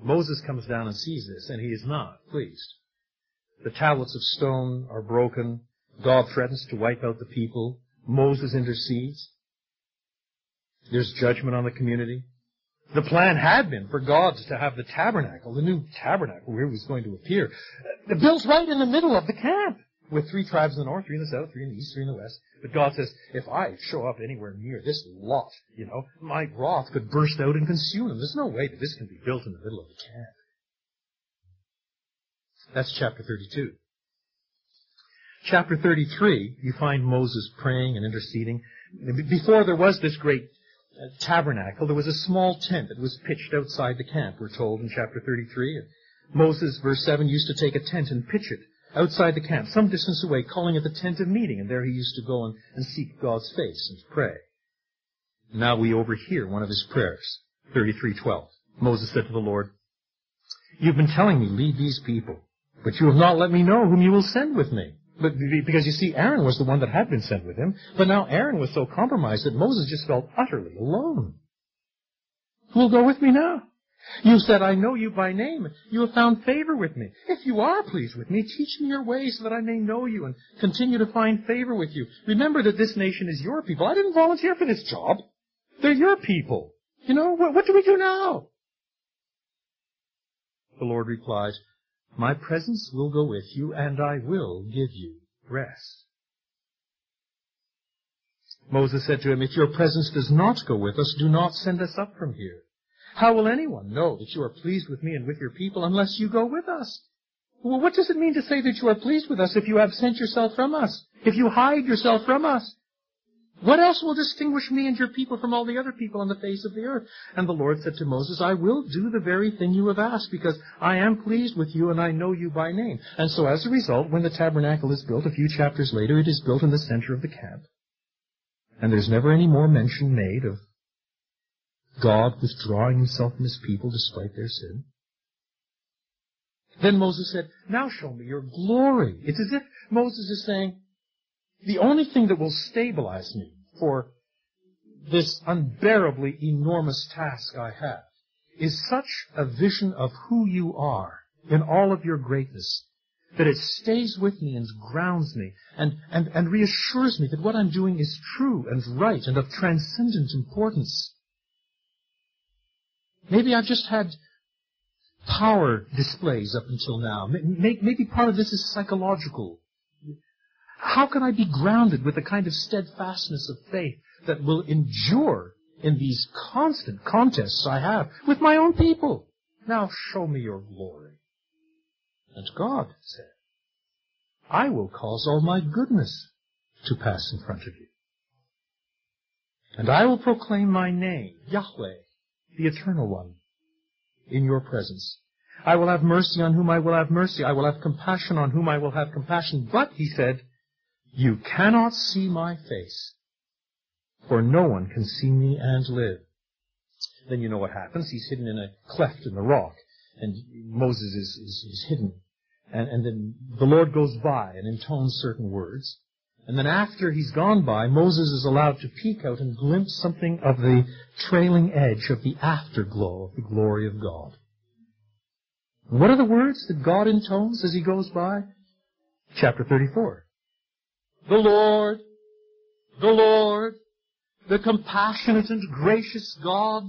Moses comes down and sees this, and he is not pleased. The tablets of stone are broken. God threatens to wipe out the people. Moses intercedes. There's judgment on the community. The plan had been for God to have the tabernacle, the new tabernacle where he was going to appear, uh, built right in the middle of the camp with three tribes in the north, three in the south, three in the east, three in the west. But God says, if I show up anywhere near this lot, you know, my wrath could burst out and consume them. There's no way that this can be built in the middle of the camp. That's chapter 32. Chapter 33, you find Moses praying and interceding. Before there was this great uh, tabernacle, there was a small tent that was pitched outside the camp, we're told in chapter 33. Moses, verse 7, used to take a tent and pitch it outside the camp, some distance away, calling it the tent of meeting, and there he used to go and, and seek God's face and pray. Now we overhear one of his prayers, 33:12. Moses said to the Lord, You've been telling me, lead these people, but you have not let me know whom you will send with me. But because you see, Aaron was the one that had been sent with him, but now Aaron was so compromised that Moses just felt utterly alone. Who will go with me now? You said, I know you by name. You have found favor with me. If you are pleased with me, teach me your ways so that I may know you and continue to find favor with you. Remember that this nation is your people. I didn't volunteer for this job. They're your people. You know, what, what do we do now? The Lord replied, My presence will go with you and I will give you rest. Moses said to him, If your presence does not go with us, do not send us up from here. How will anyone know that you are pleased with me and with your people unless you go with us? Well, what does it mean to say that you are pleased with us if you absent yourself from us? If you hide yourself from us? What else will distinguish me and your people from all the other people on the face of the earth? And the Lord said to Moses, I will do the very thing you have asked, because I am pleased with you and I know you by name. And so as a result, when the tabernacle is built, a few chapters later, it is built in the center of the camp. And there's never any more mention made of God withdrawing himself from his people despite their sin. Then Moses said, Now show me your glory. It's as if Moses is saying, The only thing that will stabilize me for this unbearably enormous task I have is such a vision of who you are in all of your greatness that it stays with me and grounds me and, and, and reassures me that what I'm doing is true and right and of transcendent importance. Maybe I've just had power displays up until now. Maybe part of this is psychological. How can I be grounded with the kind of steadfastness of faith that will endure in these constant contests I have with my own people? Now show me your glory. And God said, I will cause all my goodness to pass in front of you. And I will proclaim my name, Yahweh, the Eternal One. in your presence. I will have mercy on whom I will have mercy. I will have compassion on whom I will have compassion. But, he said, you cannot see my face, for no one can see me and live. Then you know what happens. He's hidden in a cleft in the rock, and Moses is, is, is hidden. And, and then the Lord goes by and intones certain words. And then after he's gone by, Moses is allowed to peek out and glimpse something of the trailing edge of the afterglow of the glory of God. What are the words that God intones as he goes by? Chapter 34. The Lord, the Lord, the compassionate and gracious God,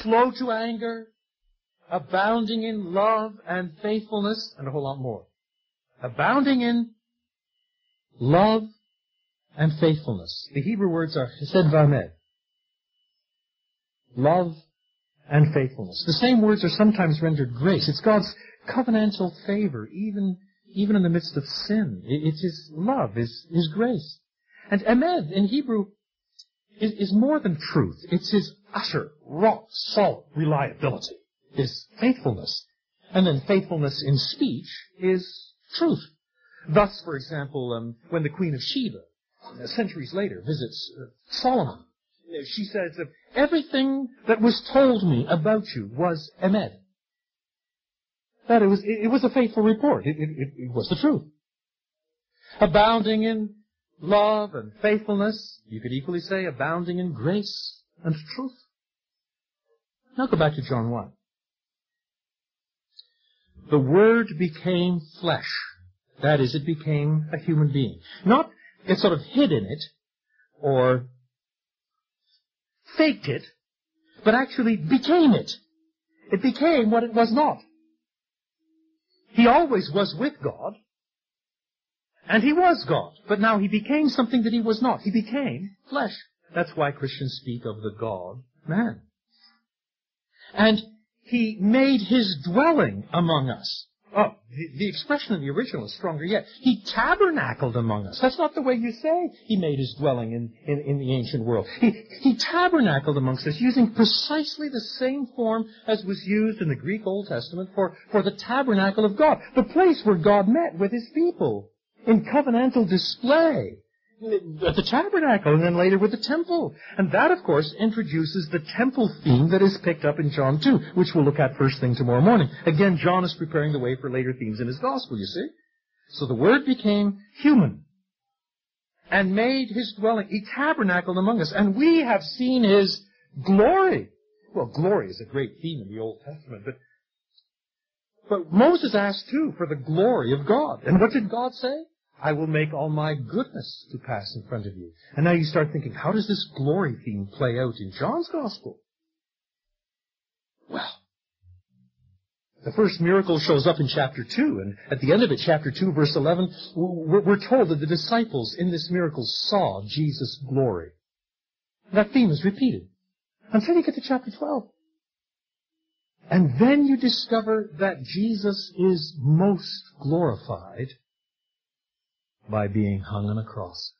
slow to anger, abounding in love and faithfulness, and a whole lot more. Abounding in love and faithfulness. The Hebrew words are chesed vamed. Love and faithfulness. The same words are sometimes rendered grace. It's God's covenantal favor, even, even in the midst of sin. It's His love, His, His grace. And emet in Hebrew is, is more than truth. It's His utter, rock, solid reliability. His faithfulness. And then faithfulness in speech is truth. Thus, for example, um, when the Queen of Sheba, uh, centuries later, visits uh, Solomon, uh, she says, everything that was told me about you was emet. That it was, it, was a faithful report. It, it, it was the truth. Abounding in love and faithfulness. You could equally say abounding in grace and truth. Now go back to John 1. The Word became flesh that is, it became a human being. Not it sort of hid in it or faked it, but actually became it. It became what it was not. He always was with God, and he was God, but now he became something that he was not. He became flesh. That's why Christians speak of the God man. And he made his dwelling among us. Oh, the, expression in the original is stronger yet. He tabernacled among us. That's not the way you say he made his dwelling in, in, in the ancient world. He, he tabernacled amongst us using precisely the same form as was used in the Greek Old Testament for, for the tabernacle of God, the place where God met with his people in covenantal display at the tabernacle and then later with the temple. And that, of course, introduces the temple theme that is picked up in John 2, which we'll look at first thing tomorrow morning. Again, John is preparing the way for later themes in his gospel, you see. So the Word became human and made his dwelling. He tabernacled among us, and we have seen his glory. Well, glory is a great theme in the Old Testament, but but Moses asked too for the glory of God. And what did God say? I will make all my goodness to pass in front of you. And now you start thinking, how does this glory theme play out in John's gospel? Well, the first miracle shows up in chapter 2, and at the end of it, chapter 2, verse 11, we're told that the disciples in this miracle saw Jesus' glory. That theme is repeated until you get to chapter 12. And then you discover that Jesus is most glorified by being hung on a cross.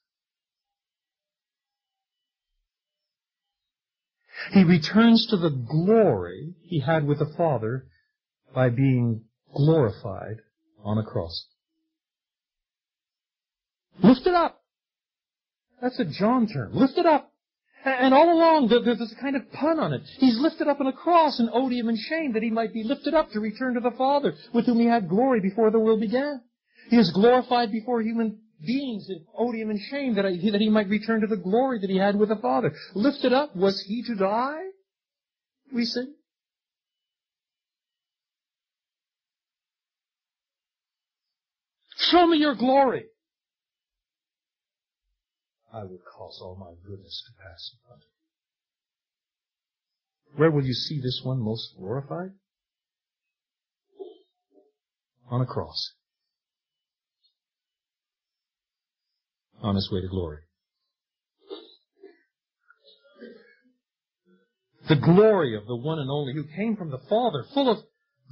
He returns to the glory he had with the Father by being glorified on a cross. Lift it up. That's a John term. Lift it up. And all along, there's a kind of pun on it. He's lifted up on a cross in odium and shame that he might be lifted up to return to the Father with whom he had glory before the world began. He is glorified before human beings in odium and shame that, I, that he might return to the glory that he had with the Father. Lifted up, was he to die? We sing. Show me your glory. I will cause all my goodness to pass of you. Where will you see this one most glorified? On a cross. On his way to glory. The glory of the one and only who came from the Father, full of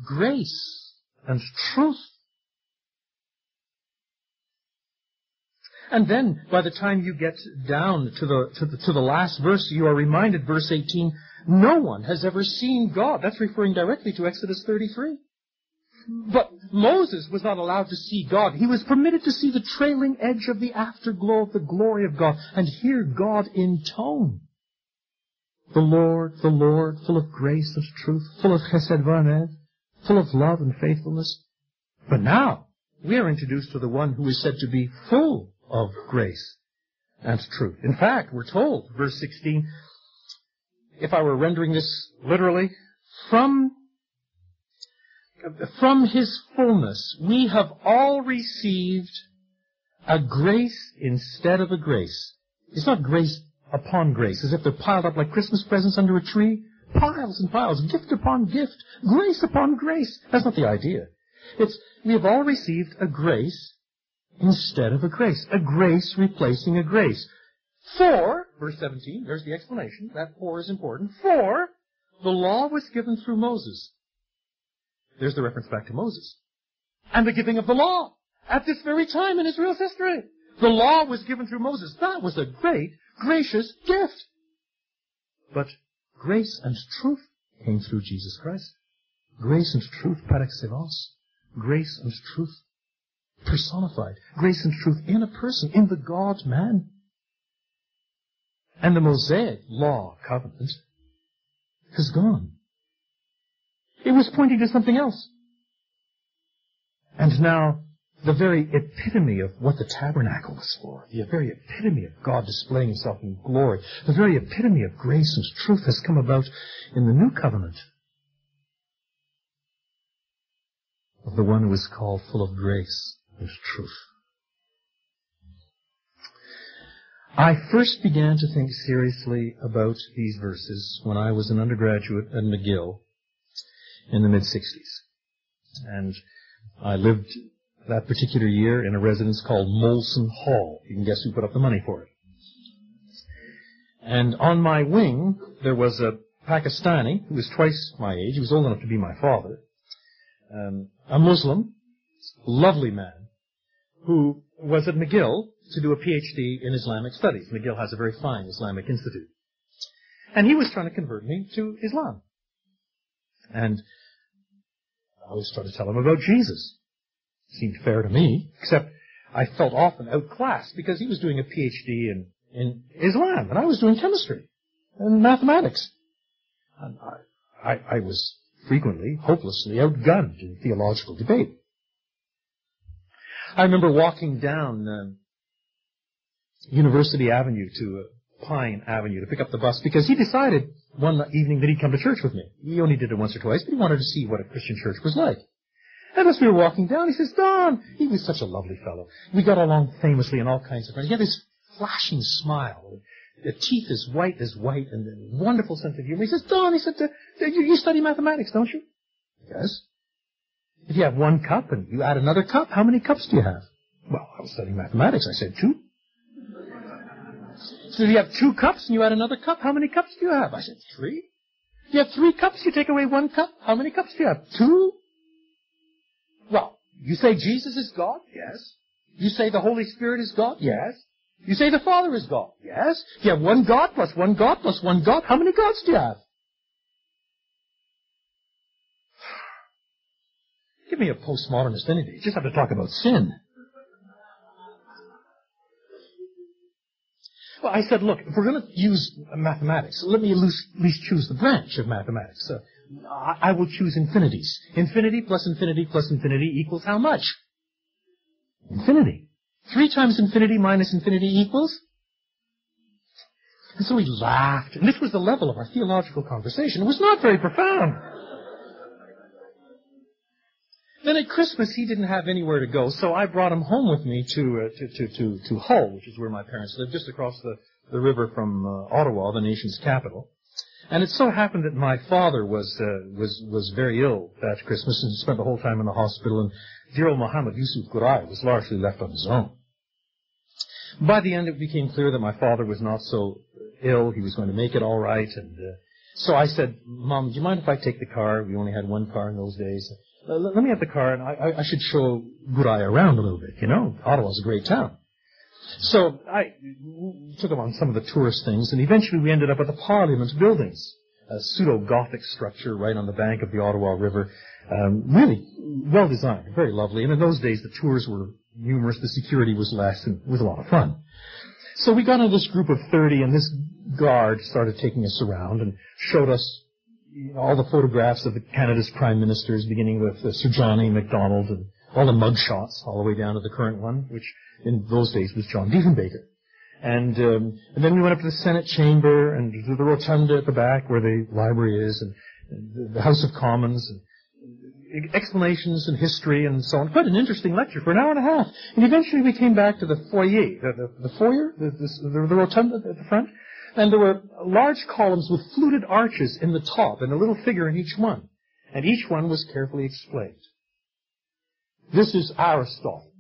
grace and truth. And then, by the time you get down to the, to the, to the last verse, you are reminded, verse 18, no one has ever seen God. That's referring directly to Exodus 33. But Moses was not allowed to see God. He was permitted to see the trailing edge of the afterglow of the glory of God and hear God in tone. The Lord, the Lord, full of grace and truth, full of chesed v'anev, full of love and faithfulness. But now, we are introduced to the one who is said to be full of grace and truth. In fact, we're told, verse 16, if I were rendering this literally, from, from his fullness, we have all received a grace instead of a grace. It's not grace upon grace, as if they're piled up like Christmas presents under a tree. Piles and piles, gift upon gift, grace upon grace. That's not the idea. It's, we have all received a grace instead of a grace. A grace replacing a grace. For, verse 17, there's the explanation, that for is important. For, the law was given through Moses. There's the reference back to Moses. And the giving of the law at this very time in Israel's history. The law was given through Moses. That was a great, gracious gift. But grace and truth came through Jesus Christ. Grace and truth par excellence. Grace and truth personified. Grace and truth in a person, in the God man. And the Mosaic law covenant has gone. It was pointing to something else. And now, the very epitome of what the tabernacle was for, the very epitome of God displaying himself in glory, the very epitome of grace and truth has come about in the new covenant of the one who is called full of grace and truth. I first began to think seriously about these verses when I was an undergraduate at McGill in the mid-60s. And I lived that particular year in a residence called Molson Hall. You can guess who put up the money for it. And on my wing, there was a Pakistani who was twice my age. He was old enough to be my father. Um, a Muslim, lovely man, who was at McGill to do a PhD in Islamic studies. McGill has a very fine Islamic institute. And he was trying to convert me to Islam. And I was trying to tell him about Jesus. Seemed fair to me, except I felt often outclassed because he was doing a PhD in, in Islam and I was doing chemistry and mathematics. And I, I, I was frequently, hopelessly outgunned in theological debate. I remember walking down uh, University Avenue to Pine Avenue to pick up the bus because he decided one evening that he'd come to church with me. He only did it once or twice, but he wanted to see what a Christian church was like. And as we were walking down, he says, Don, he was such a lovely fellow. We got along famously in all kinds of ways. He had this flashing smile. The teeth as white as white and a wonderful sense of humor. He says, Don, he said, you study mathematics, don't you? Yes. If you have one cup and you add another cup, how many cups do you have? Well, I was studying mathematics. I said two. So you have two cups and you add another cup, how many cups do you have? I said, three. You have three cups, you take away one cup, how many cups do you have? Two? Well, you say Jesus is God? Yes. You say the Holy Spirit is God? Yes. You say the Father is God? Yes. You have one God plus one God plus one God. How many gods do you have? Give me a postmodernist any day. You just have to talk about sin. Well, I said, look, if we're going to use mathematics, let me at least, choose the branch of mathematics. Uh, I, I will choose infinities. Infinity plus infinity plus infinity equals how much? Infinity. Three times infinity minus infinity equals? And so we laughed. And this was the level of our theological conversation. It was not very profound. Then at Christmas he didn't have anywhere to go, so I brought him home with me to uh, to, to, to to Hull, which is where my parents lived, just across the the river from uh, Ottawa, the nation's capital. And it so happened that my father was uh, was was very ill that Christmas and spent the whole time in the hospital. And dear old Muhammad Yusuf Gurai was largely left on his own. By the end, it became clear that my father was not so ill; he was going to make it all right. And uh, so I said, "Mom, do you mind if I take the car? We only had one car in those days." Uh, let me have the car, and I, I, should show Gurai around a little bit. You know, Ottawa's a great town. So I took him on some of the tourist things, and eventually we ended up at the Parliament buildings, a pseudo-Gothic structure right on the bank of the Ottawa River. Um, really well designed, very lovely. And in those days, the tours were numerous, the security was less, and it was a lot of fun. So we got into this group of 30, and this guard started taking us around and showed us all the photographs of the Canada's prime ministers, beginning with uh, Sir John A. Macdonald, and all the mug shots, all the way down to the current one, which in those days was John Diefenbaker. And, um, and then we went up to the Senate chamber and to the rotunda at the back where the library is, and, and the House of Commons, and explanations and history and so on. Quite an interesting lecture for an hour and a half. And eventually we came back to the foyer, the, the, the foyer, the, the, the rotunda at the front, and there were large columns with fluted arches in the top and a little figure in each one. And each one was carefully explained. This is Aristotle.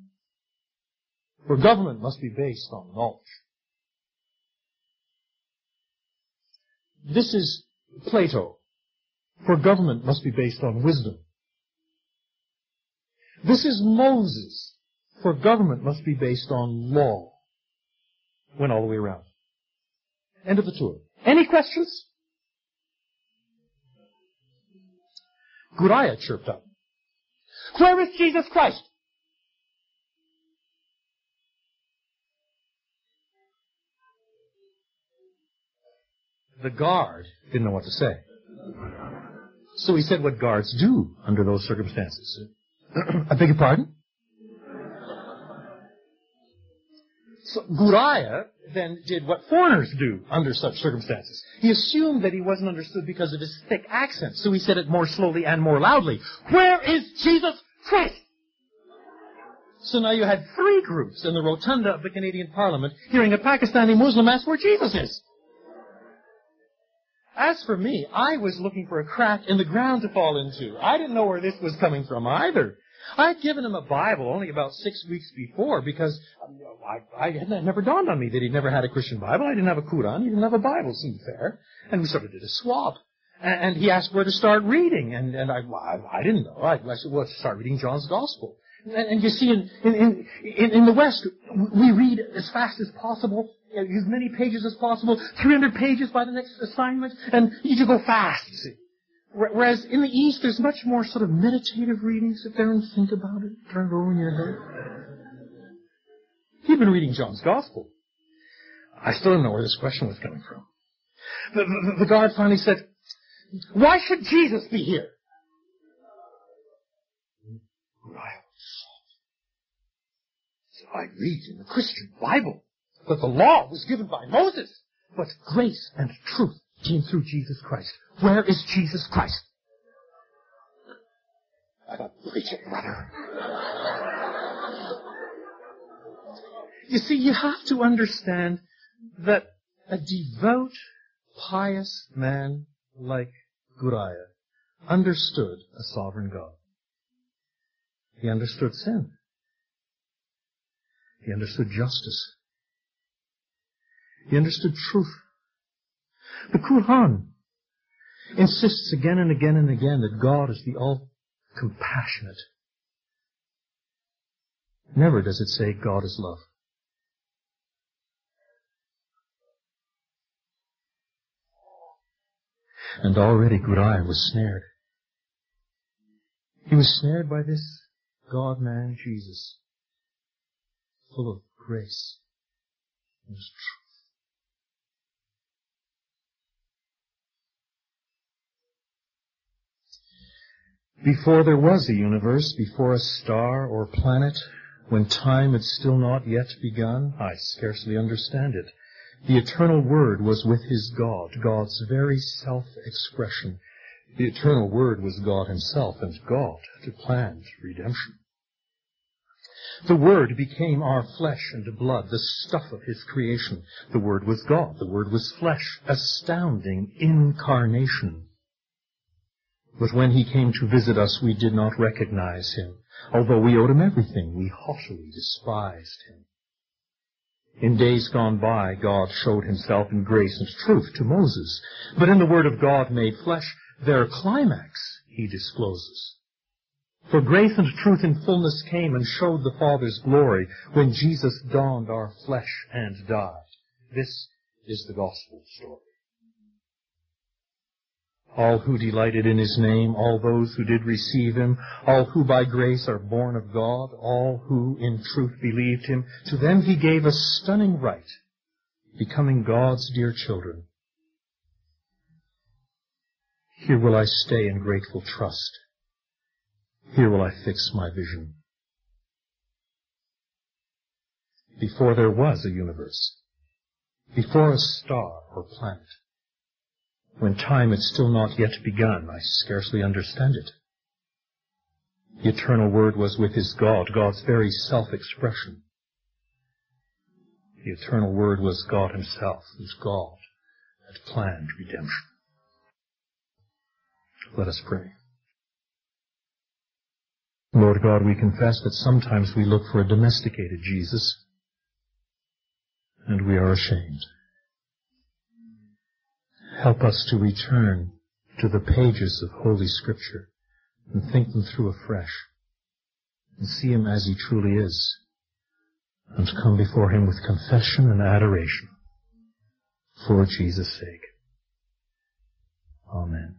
For government must be based on knowledge. This is Plato. For government must be based on wisdom. This is Moses. For government must be based on law. Went all the way around. End of the tour. Any questions? Guriah chirped up. Where is Jesus Christ? The guard didn't know what to say. So he said what guards do under those circumstances. I beg your pardon? So Guriah then did what foreigners do under such circumstances. He assumed that he wasn't understood because of his thick accent, so he said it more slowly and more loudly. Where is Jesus Christ? So now you had three groups in the rotunda of the Canadian Parliament hearing a Pakistani Muslim ask where Jesus is. As for me, I was looking for a crack in the ground to fall into. I didn't know where this was coming from either. I'd given him a Bible only about six weeks before because I, I had never dawned on me that he'd never had a Christian Bible. I didn't have a Quran. He didn't have a Bible. Seemed fair. And we sort of did a swap. And, and he asked where to start reading. And, and I, I, I didn't know. I, I said, well, start reading John's Gospel. And, and you see, in, in, in, in the West, we read as fast as possible as many pages as possible, 300 pages by the next assignment, and you just go fast, see. Whereas in the East, there's much more sort of meditative reading. Sit there and think about it. Turn it over in your head. He'd been reading John's Gospel. I still don't know where this question was coming from. The, the, the guard finally said, why should Jesus be here? So I read in the Christian Bible that the law was given by Moses, but grace and truth came through Jesus Christ. Where is Jesus Christ? I got preach it, brother. you see, you have to understand that a devout, pious man like Guriah understood a sovereign God. He understood sin. He understood justice. He understood truth. The Quran insists again and again and again that God is the all compassionate. Never does it say God is love. And already Guriah was snared. He was snared by this God-man Jesus, full of grace. Before there was a universe, before a star or planet, when time had still not yet begun, I scarcely understand it. The eternal Word was with his God, God's very self-expression. The eternal Word was God himself, and God had planned redemption. The Word became our flesh and blood, the stuff of His creation. The Word was God. The Word was flesh. Astounding incarnation. But when he came to visit us, we did not recognize him. Although we owed him everything, we haughtily despised him. In days gone by, God showed himself in grace and truth to Moses. But in the Word of God made flesh, their climax he discloses. For grace and truth in fullness came and showed the Father's glory when Jesus donned our flesh and died. This is the gospel story. All who delighted in his name, all those who did receive him, all who by grace are born of God, all who in truth believed him, to them he gave a stunning right, becoming God's dear children. Here will I stay in grateful trust. Here will I fix my vision. Before there was a universe, before a star or planet, when time had still not yet begun, I scarcely understand it. The eternal Word was with his God, God's very self-expression. The eternal Word was God himself, whose God had planned redemption. Let us pray. Lord God, we confess that sometimes we look for a domesticated Jesus, and we are ashamed. Help us to return to the pages of Holy Scripture and think them through afresh and see Him as He truly is and come before Him with confession and adoration for Jesus' sake. Amen.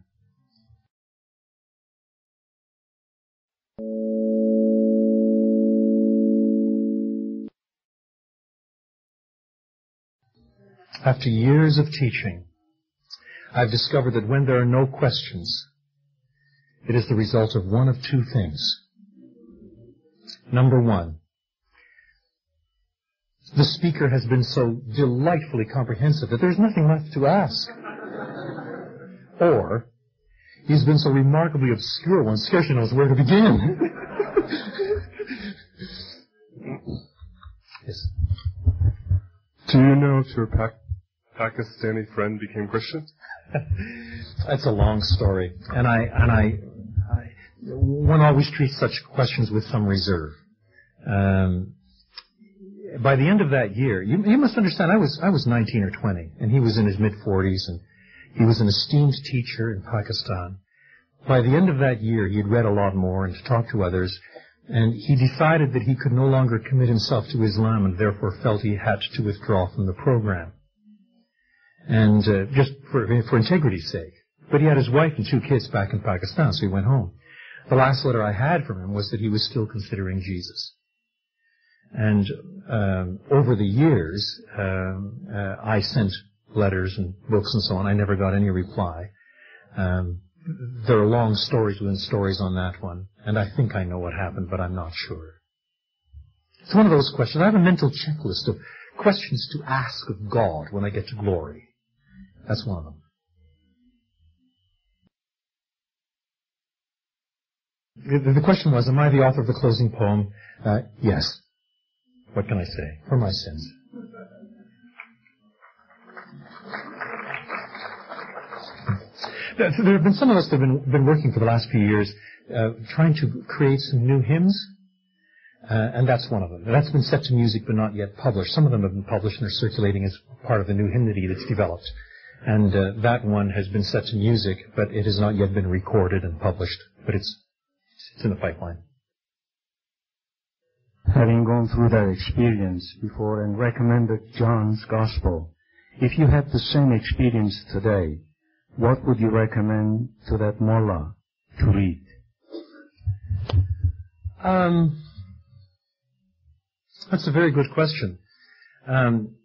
After years of teaching, I've discovered that when there are no questions, it is the result of one of two things. Number one, the speaker has been so delightfully comprehensive that there's nothing left to ask. Or, he's been so remarkably obscure one scarcely knows where to begin. yes. Do you know if your pa- Pakistani friend became Christian? That's a long story, and I and I, I one always treats such questions with some reserve. Um, by the end of that year, you, you must understand, I was I was 19 or 20, and he was in his mid 40s, and he was an esteemed teacher in Pakistan. By the end of that year, he had read a lot more and talked to others, and he decided that he could no longer commit himself to Islam, and therefore felt he had to withdraw from the program and uh, just for, for integrity's sake. But he had his wife and two kids back in Pakistan, so he went home. The last letter I had from him was that he was still considering Jesus. And um, over the years, um, uh, I sent letters and books and so on. I never got any reply. Um, there are long stories within stories on that one, and I think I know what happened, but I'm not sure. It's one of those questions. I have a mental checklist of questions to ask of God when I get to glory. That's one of them. The, question was, am I the author of the closing poem? Uh, yes. What can I say? For my sins. There have been some of us that have been, been working for the last few years uh, trying to create some new hymns, uh, and that's one of them. That's been set to music but not yet published. Some of them have been published and are circulating as part of the new hymnody that's developed. And uh, that one has been set to music, but it has not yet been recorded and published. But it's it's in the pipeline. Having gone through that experience before and recommended John's Gospel, if you had the same experience today, what would you recommend to that mullah to read? Um, that's a very good question. Um,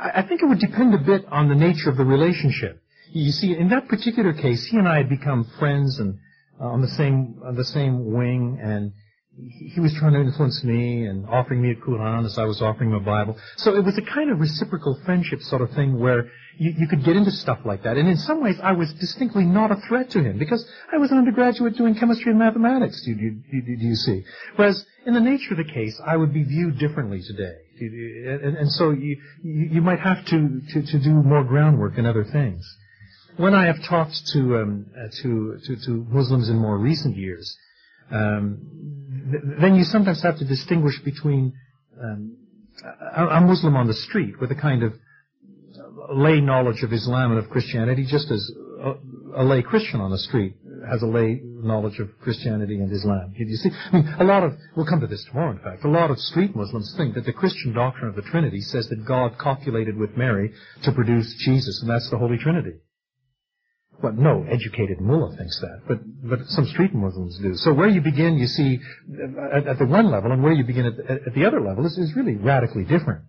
I think it would depend a bit on the nature of the relationship. You see, in that particular case, he and I had become friends and uh, on the same on the same wing, and he was trying to influence me and offering me a Quran as I was offering him a Bible. So it was a kind of reciprocal friendship sort of thing where you, you could get into stuff like that. And in some ways, I was distinctly not a threat to him because I was an undergraduate doing chemistry and mathematics. Do, do, do, do you see? Whereas in the nature of the case, I would be viewed differently today. And, and so you, you might have to, to, to do more groundwork and other things. When I have talked to, um, to, to, to Muslims in more recent years, um, th- then you sometimes have to distinguish between um, a, a Muslim on the street with a kind of lay knowledge of Islam and of Christianity, just as a, a lay Christian on the street has a lay knowledge of Christianity and Islam. You see, I mean, a lot of, we'll come to this tomorrow in fact, a lot of street Muslims think that the Christian doctrine of the Trinity says that God copulated with Mary to produce Jesus, and that's the Holy Trinity. Well, no educated mullah thinks that, but, but some street Muslims do. So where you begin, you see, at, at the one level, and where you begin at, at the other level is, is really radically different.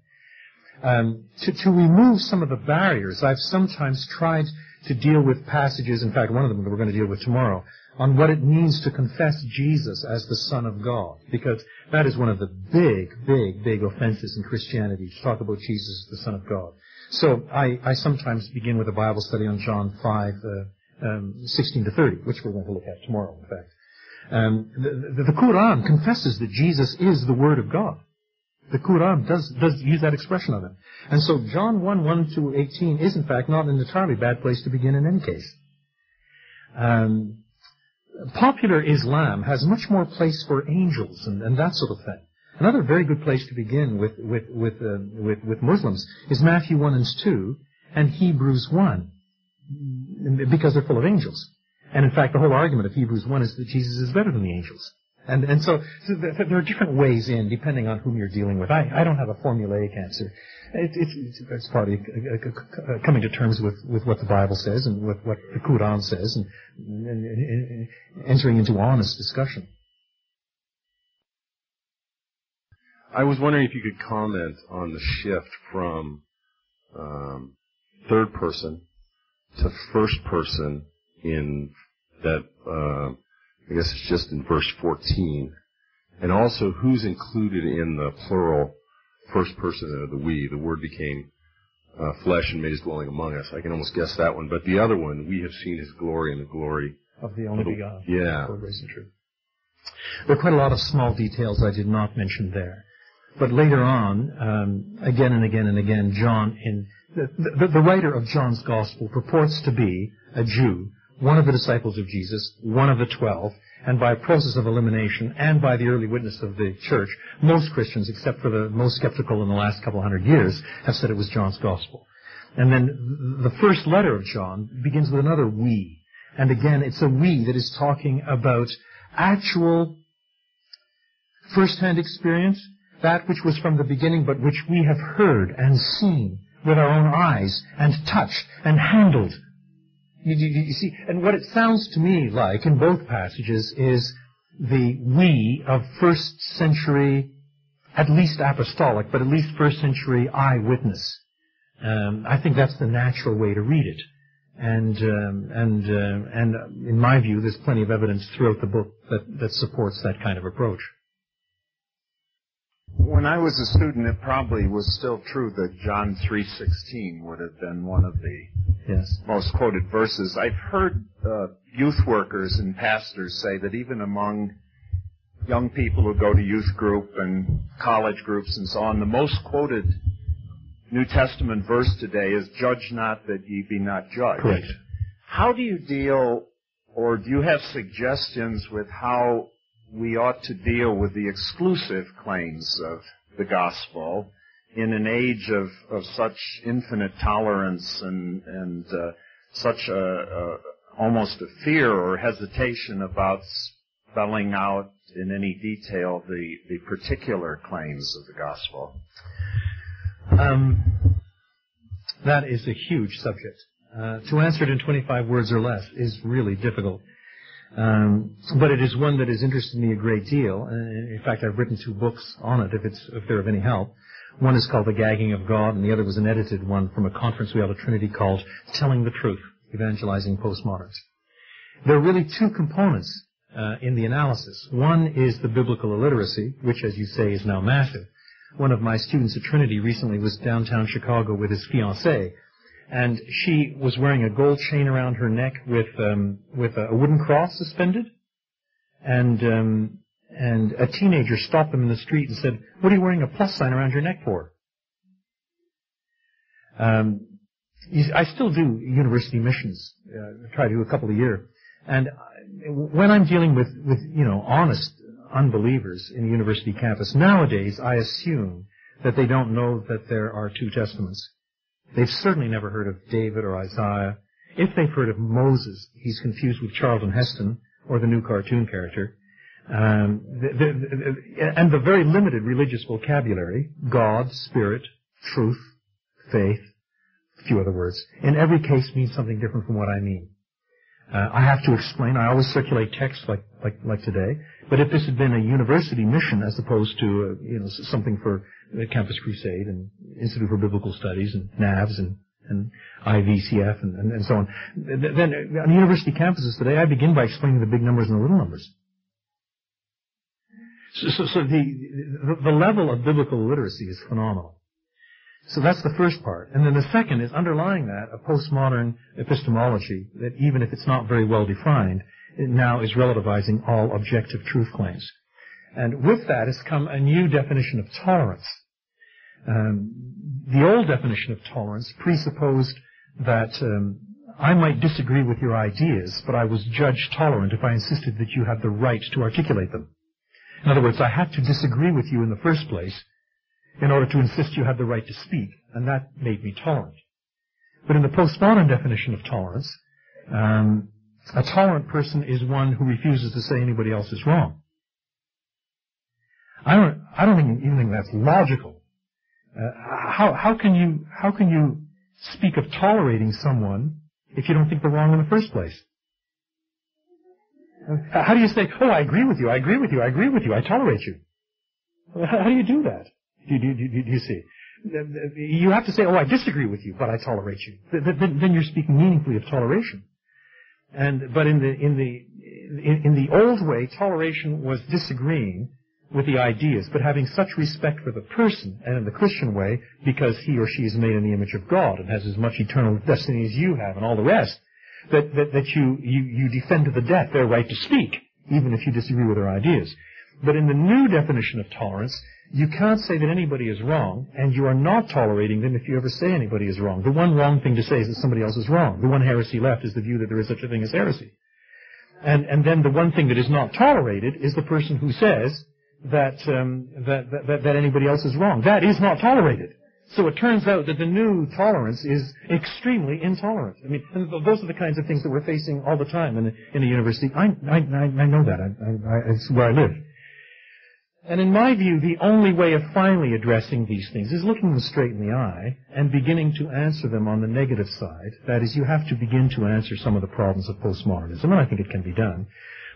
Um, to, to remove some of the barriers, I've sometimes tried to deal with passages, in fact, one of them that we're going to deal with tomorrow, on what it means to confess Jesus as the Son of God. Because that is one of the big, big, big offenses in Christianity, to talk about Jesus as the Son of God. So I, I sometimes begin with a Bible study on John 5, uh, um, 16 to 30, which we're going to look at tomorrow, in fact. Um, the, the, the Quran confesses that Jesus is the Word of God. The Quran does, does use that expression of it. And so John 1, 1 to 18 is in fact not an entirely bad place to begin in any case. Um, popular Islam has much more place for angels and, and, that sort of thing. Another very good place to begin with, with, with, uh, with, with Muslims is Matthew 1 and 2 and Hebrews 1 because they're full of angels. And in fact, the whole argument of Hebrews 1 is that Jesus is better than the angels. And, and so, so, there are different ways in, depending on whom you're dealing with. I, I don't have a formulaic answer. It, it's, it's partly coming to terms with, with what the Bible says and with what the Quran says and, and, and entering into honest discussion. I was wondering if you could comment on the shift from um, third person to first person in that uh, I guess it's just in verse 14. And also who's included in the plural first person of the we. The word became uh, flesh and made his dwelling among us. I can almost guess that one. But the other one, we have seen his glory and the glory of the only begotten. Yeah. There are quite a lot of small details I did not mention there. But later on, um, again and again and again, John, in the, the, the writer of John's Gospel purports to be a Jew one of the disciples of Jesus, one of the twelve, and by a process of elimination and by the early witness of the church, most Christians, except for the most skeptical in the last couple hundred years, have said it was John's gospel. And then the first letter of John begins with another we. And again, it's a we that is talking about actual first-hand experience, that which was from the beginning, but which we have heard and seen with our own eyes and touched and handled you, you, you, see, and what it sounds to me like in both passages is the we of first century, at least apostolic, but at least first century eyewitness. Um, I think that's the natural way to read it. And um, and uh, and in my view, there's plenty of evidence throughout the book that, that supports that kind of approach. When I was a student, it probably was still true that John 3:16 would have been one of the yes. most quoted verses. I've heard uh, youth workers and pastors say that even among young people who go to youth group and college groups and so on, the most quoted New Testament verse today is "Judge not that ye be not judged." Correct. How do you deal, or do you have suggestions with how we ought to deal with the exclusive claims of the gospel in an age of, of such infinite tolerance and, and uh, such a, a, almost a fear or hesitation about spelling out in any detail the, the particular claims of the gospel? Um, that is a huge subject. Uh, to answer it in 25 words or less is really difficult. Um, but it is one that has interested me a great deal. Uh, in fact, I've written two books on it, if, it's, if they're of any help. One is called The Gagging of God, and the other was an edited one from a conference we held at Trinity called Telling the Truth, Evangelizing Postmoderns. There are really two components uh, in the analysis. One is the biblical illiteracy, which, as you say, is now massive. One of my students at Trinity recently was downtown Chicago with his fiancée, and she was wearing a gold chain around her neck with um, with a, wooden cross suspended, and um, and a teenager stopped them in the street and said, "What are you wearing a plus sign around your neck for?" Um, I still do university missions. Uh, try to do a couple a year, and when I'm dealing with with you know honest unbelievers in the university campus nowadays, I assume that they don't know that there are two testaments They've certainly never heard of David or Isaiah. If they've heard of Moses, he's confused with Charlton Heston or the new cartoon character. Um, the, the, the, and the very limited religious vocabulary, God, Spirit, truth, faith, a few other words, in every case means something different from what I mean. Uh, I have to explain. I always circulate text like, like, like today. But if this had been a university mission as opposed to, uh, you know, something for The campus Crusade and Institute for Biblical Studies and NAVS and, and IVCF and, and, and so on, then on university campuses today, I begin by explaining the big numbers and the little numbers. So, so, so the, the level of biblical literacy is phenomenal. So that's the first part. And then the second is underlying that a postmodern epistemology that even if it's not very well defined, it now is relativizing all objective truth claims. And with that has come a new definition of tolerance. Um, the old definition of tolerance presupposed that um, I might disagree with your ideas, but I was judged tolerant if I insisted that you had the right to articulate them. In other words, I had to disagree with you in the first place in order to insist you had the right to speak, and that made me tolerant. But in the postmodern definition of tolerance, um, a tolerant person is one who refuses to say anybody else is wrong. I don't, I don't even think that's logical. Uh, how, how can you, how can you speak of tolerating someone if you don't think they're wrong in the first place? Uh, how do you say, oh, I agree with you, I agree with you, I agree with you, I tolerate you? How do you do that? Do, do, do, do you see? You have to say, oh, I disagree with you, but I tolerate you. Then, then you're speaking meaningfully of toleration. And, but in the, in the, in, in the old way, toleration was disagreeing with the ideas, but having such respect for the person, and in the Christian way, because he or she is made in the image of God and has as much eternal destiny as you have and all the rest, that, that, that you, you, you defend to the death their right to speak, even if you disagree with their ideas. But in the new definition of tolerance, you can't say that anybody is wrong, and you are not tolerating them if you ever say anybody is wrong. The one wrong thing to say is that somebody else is wrong. The one heresy left is the view that there is such a thing as heresy. And, and then the one thing that is not tolerated is the person who says that, um, that, that, that anybody else is wrong. That is not tolerated. So it turns out that the new tolerance is extremely intolerant. I mean, those are the kinds of things that we're facing all the time in a, in a university. I, I, I know that. I, I, it's where I live. And in my view, the only way of finally addressing these things is looking them straight in the eye and beginning to answer them on the negative side. That is, you have to begin to answer some of the problems of postmodernism, and I think it can be done.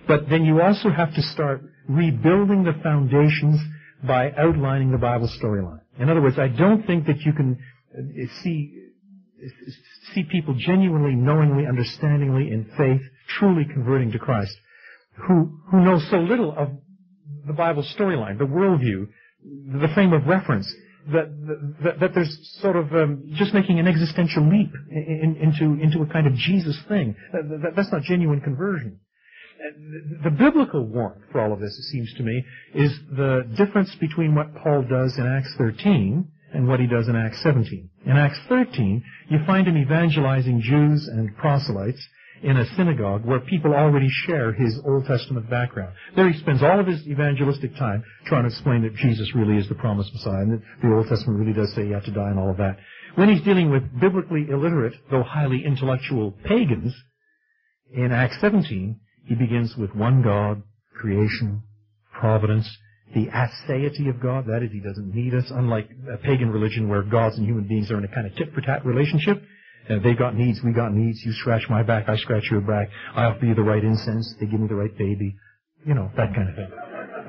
But then you also have to start rebuilding the foundations by outlining the Bible storyline. In other words, I don't think that you can uh, see see people genuinely, knowingly, understandingly in faith, truly converting to Christ, who who know so little of the Bible storyline, the worldview, the frame of reference, that, that, that there's sort of um, just making an existential leap in, into, into a kind of Jesus thing. That, that's not genuine conversion. The biblical warrant for all of this, it seems to me, is the difference between what Paul does in Acts 13 and what he does in Acts 17. In Acts 13, you find him evangelizing Jews and proselytes in a synagogue where people already share his Old Testament background. There he spends all of his evangelistic time trying to explain that Jesus really is the promised Messiah and that the Old Testament really does say you have to die and all of that. When he's dealing with biblically illiterate, though highly intellectual pagans, in Acts 17, he begins with one God, creation, providence, the aseity of God, that is, he doesn't need us, unlike a pagan religion where gods and human beings are in a kind of tit-for-tat relationship. Uh, they got needs, we got needs. You scratch my back, I scratch your back. I offer you the right incense, they give me the right baby. You know, that kind of thing.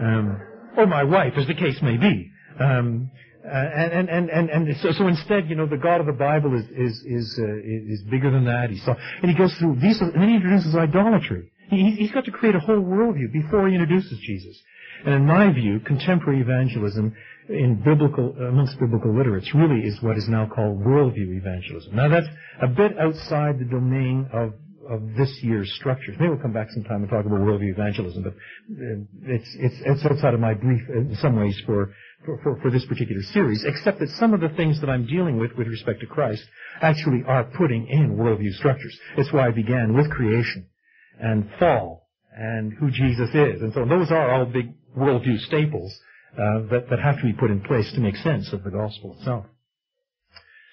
Um, or my wife, as the case may be. Um, uh, and, and, and, and so, so instead, you know, the God of the Bible is, is, is, uh, is bigger than that. He saw, and he goes through these, and then he introduces idolatry. He, he's got to create a whole worldview before he introduces Jesus. And in my view, contemporary evangelism in biblical, amongst biblical literates really is what is now called worldview evangelism. Now that's a bit outside the domain of of this year's structures. Maybe we'll come back sometime and talk about worldview evangelism, but uh, it's, it's, it's outside of my brief in some ways for, for, for, for, this particular series, except that some of the things that I'm dealing with with respect to Christ actually are putting in worldview structures. It's why I began with creation and fall and who Jesus is. And so those are all big worldview staples uh, that, that have to be put in place to make sense of the gospel itself.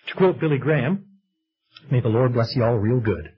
To quote Billy Graham, may the Lord bless you all real good.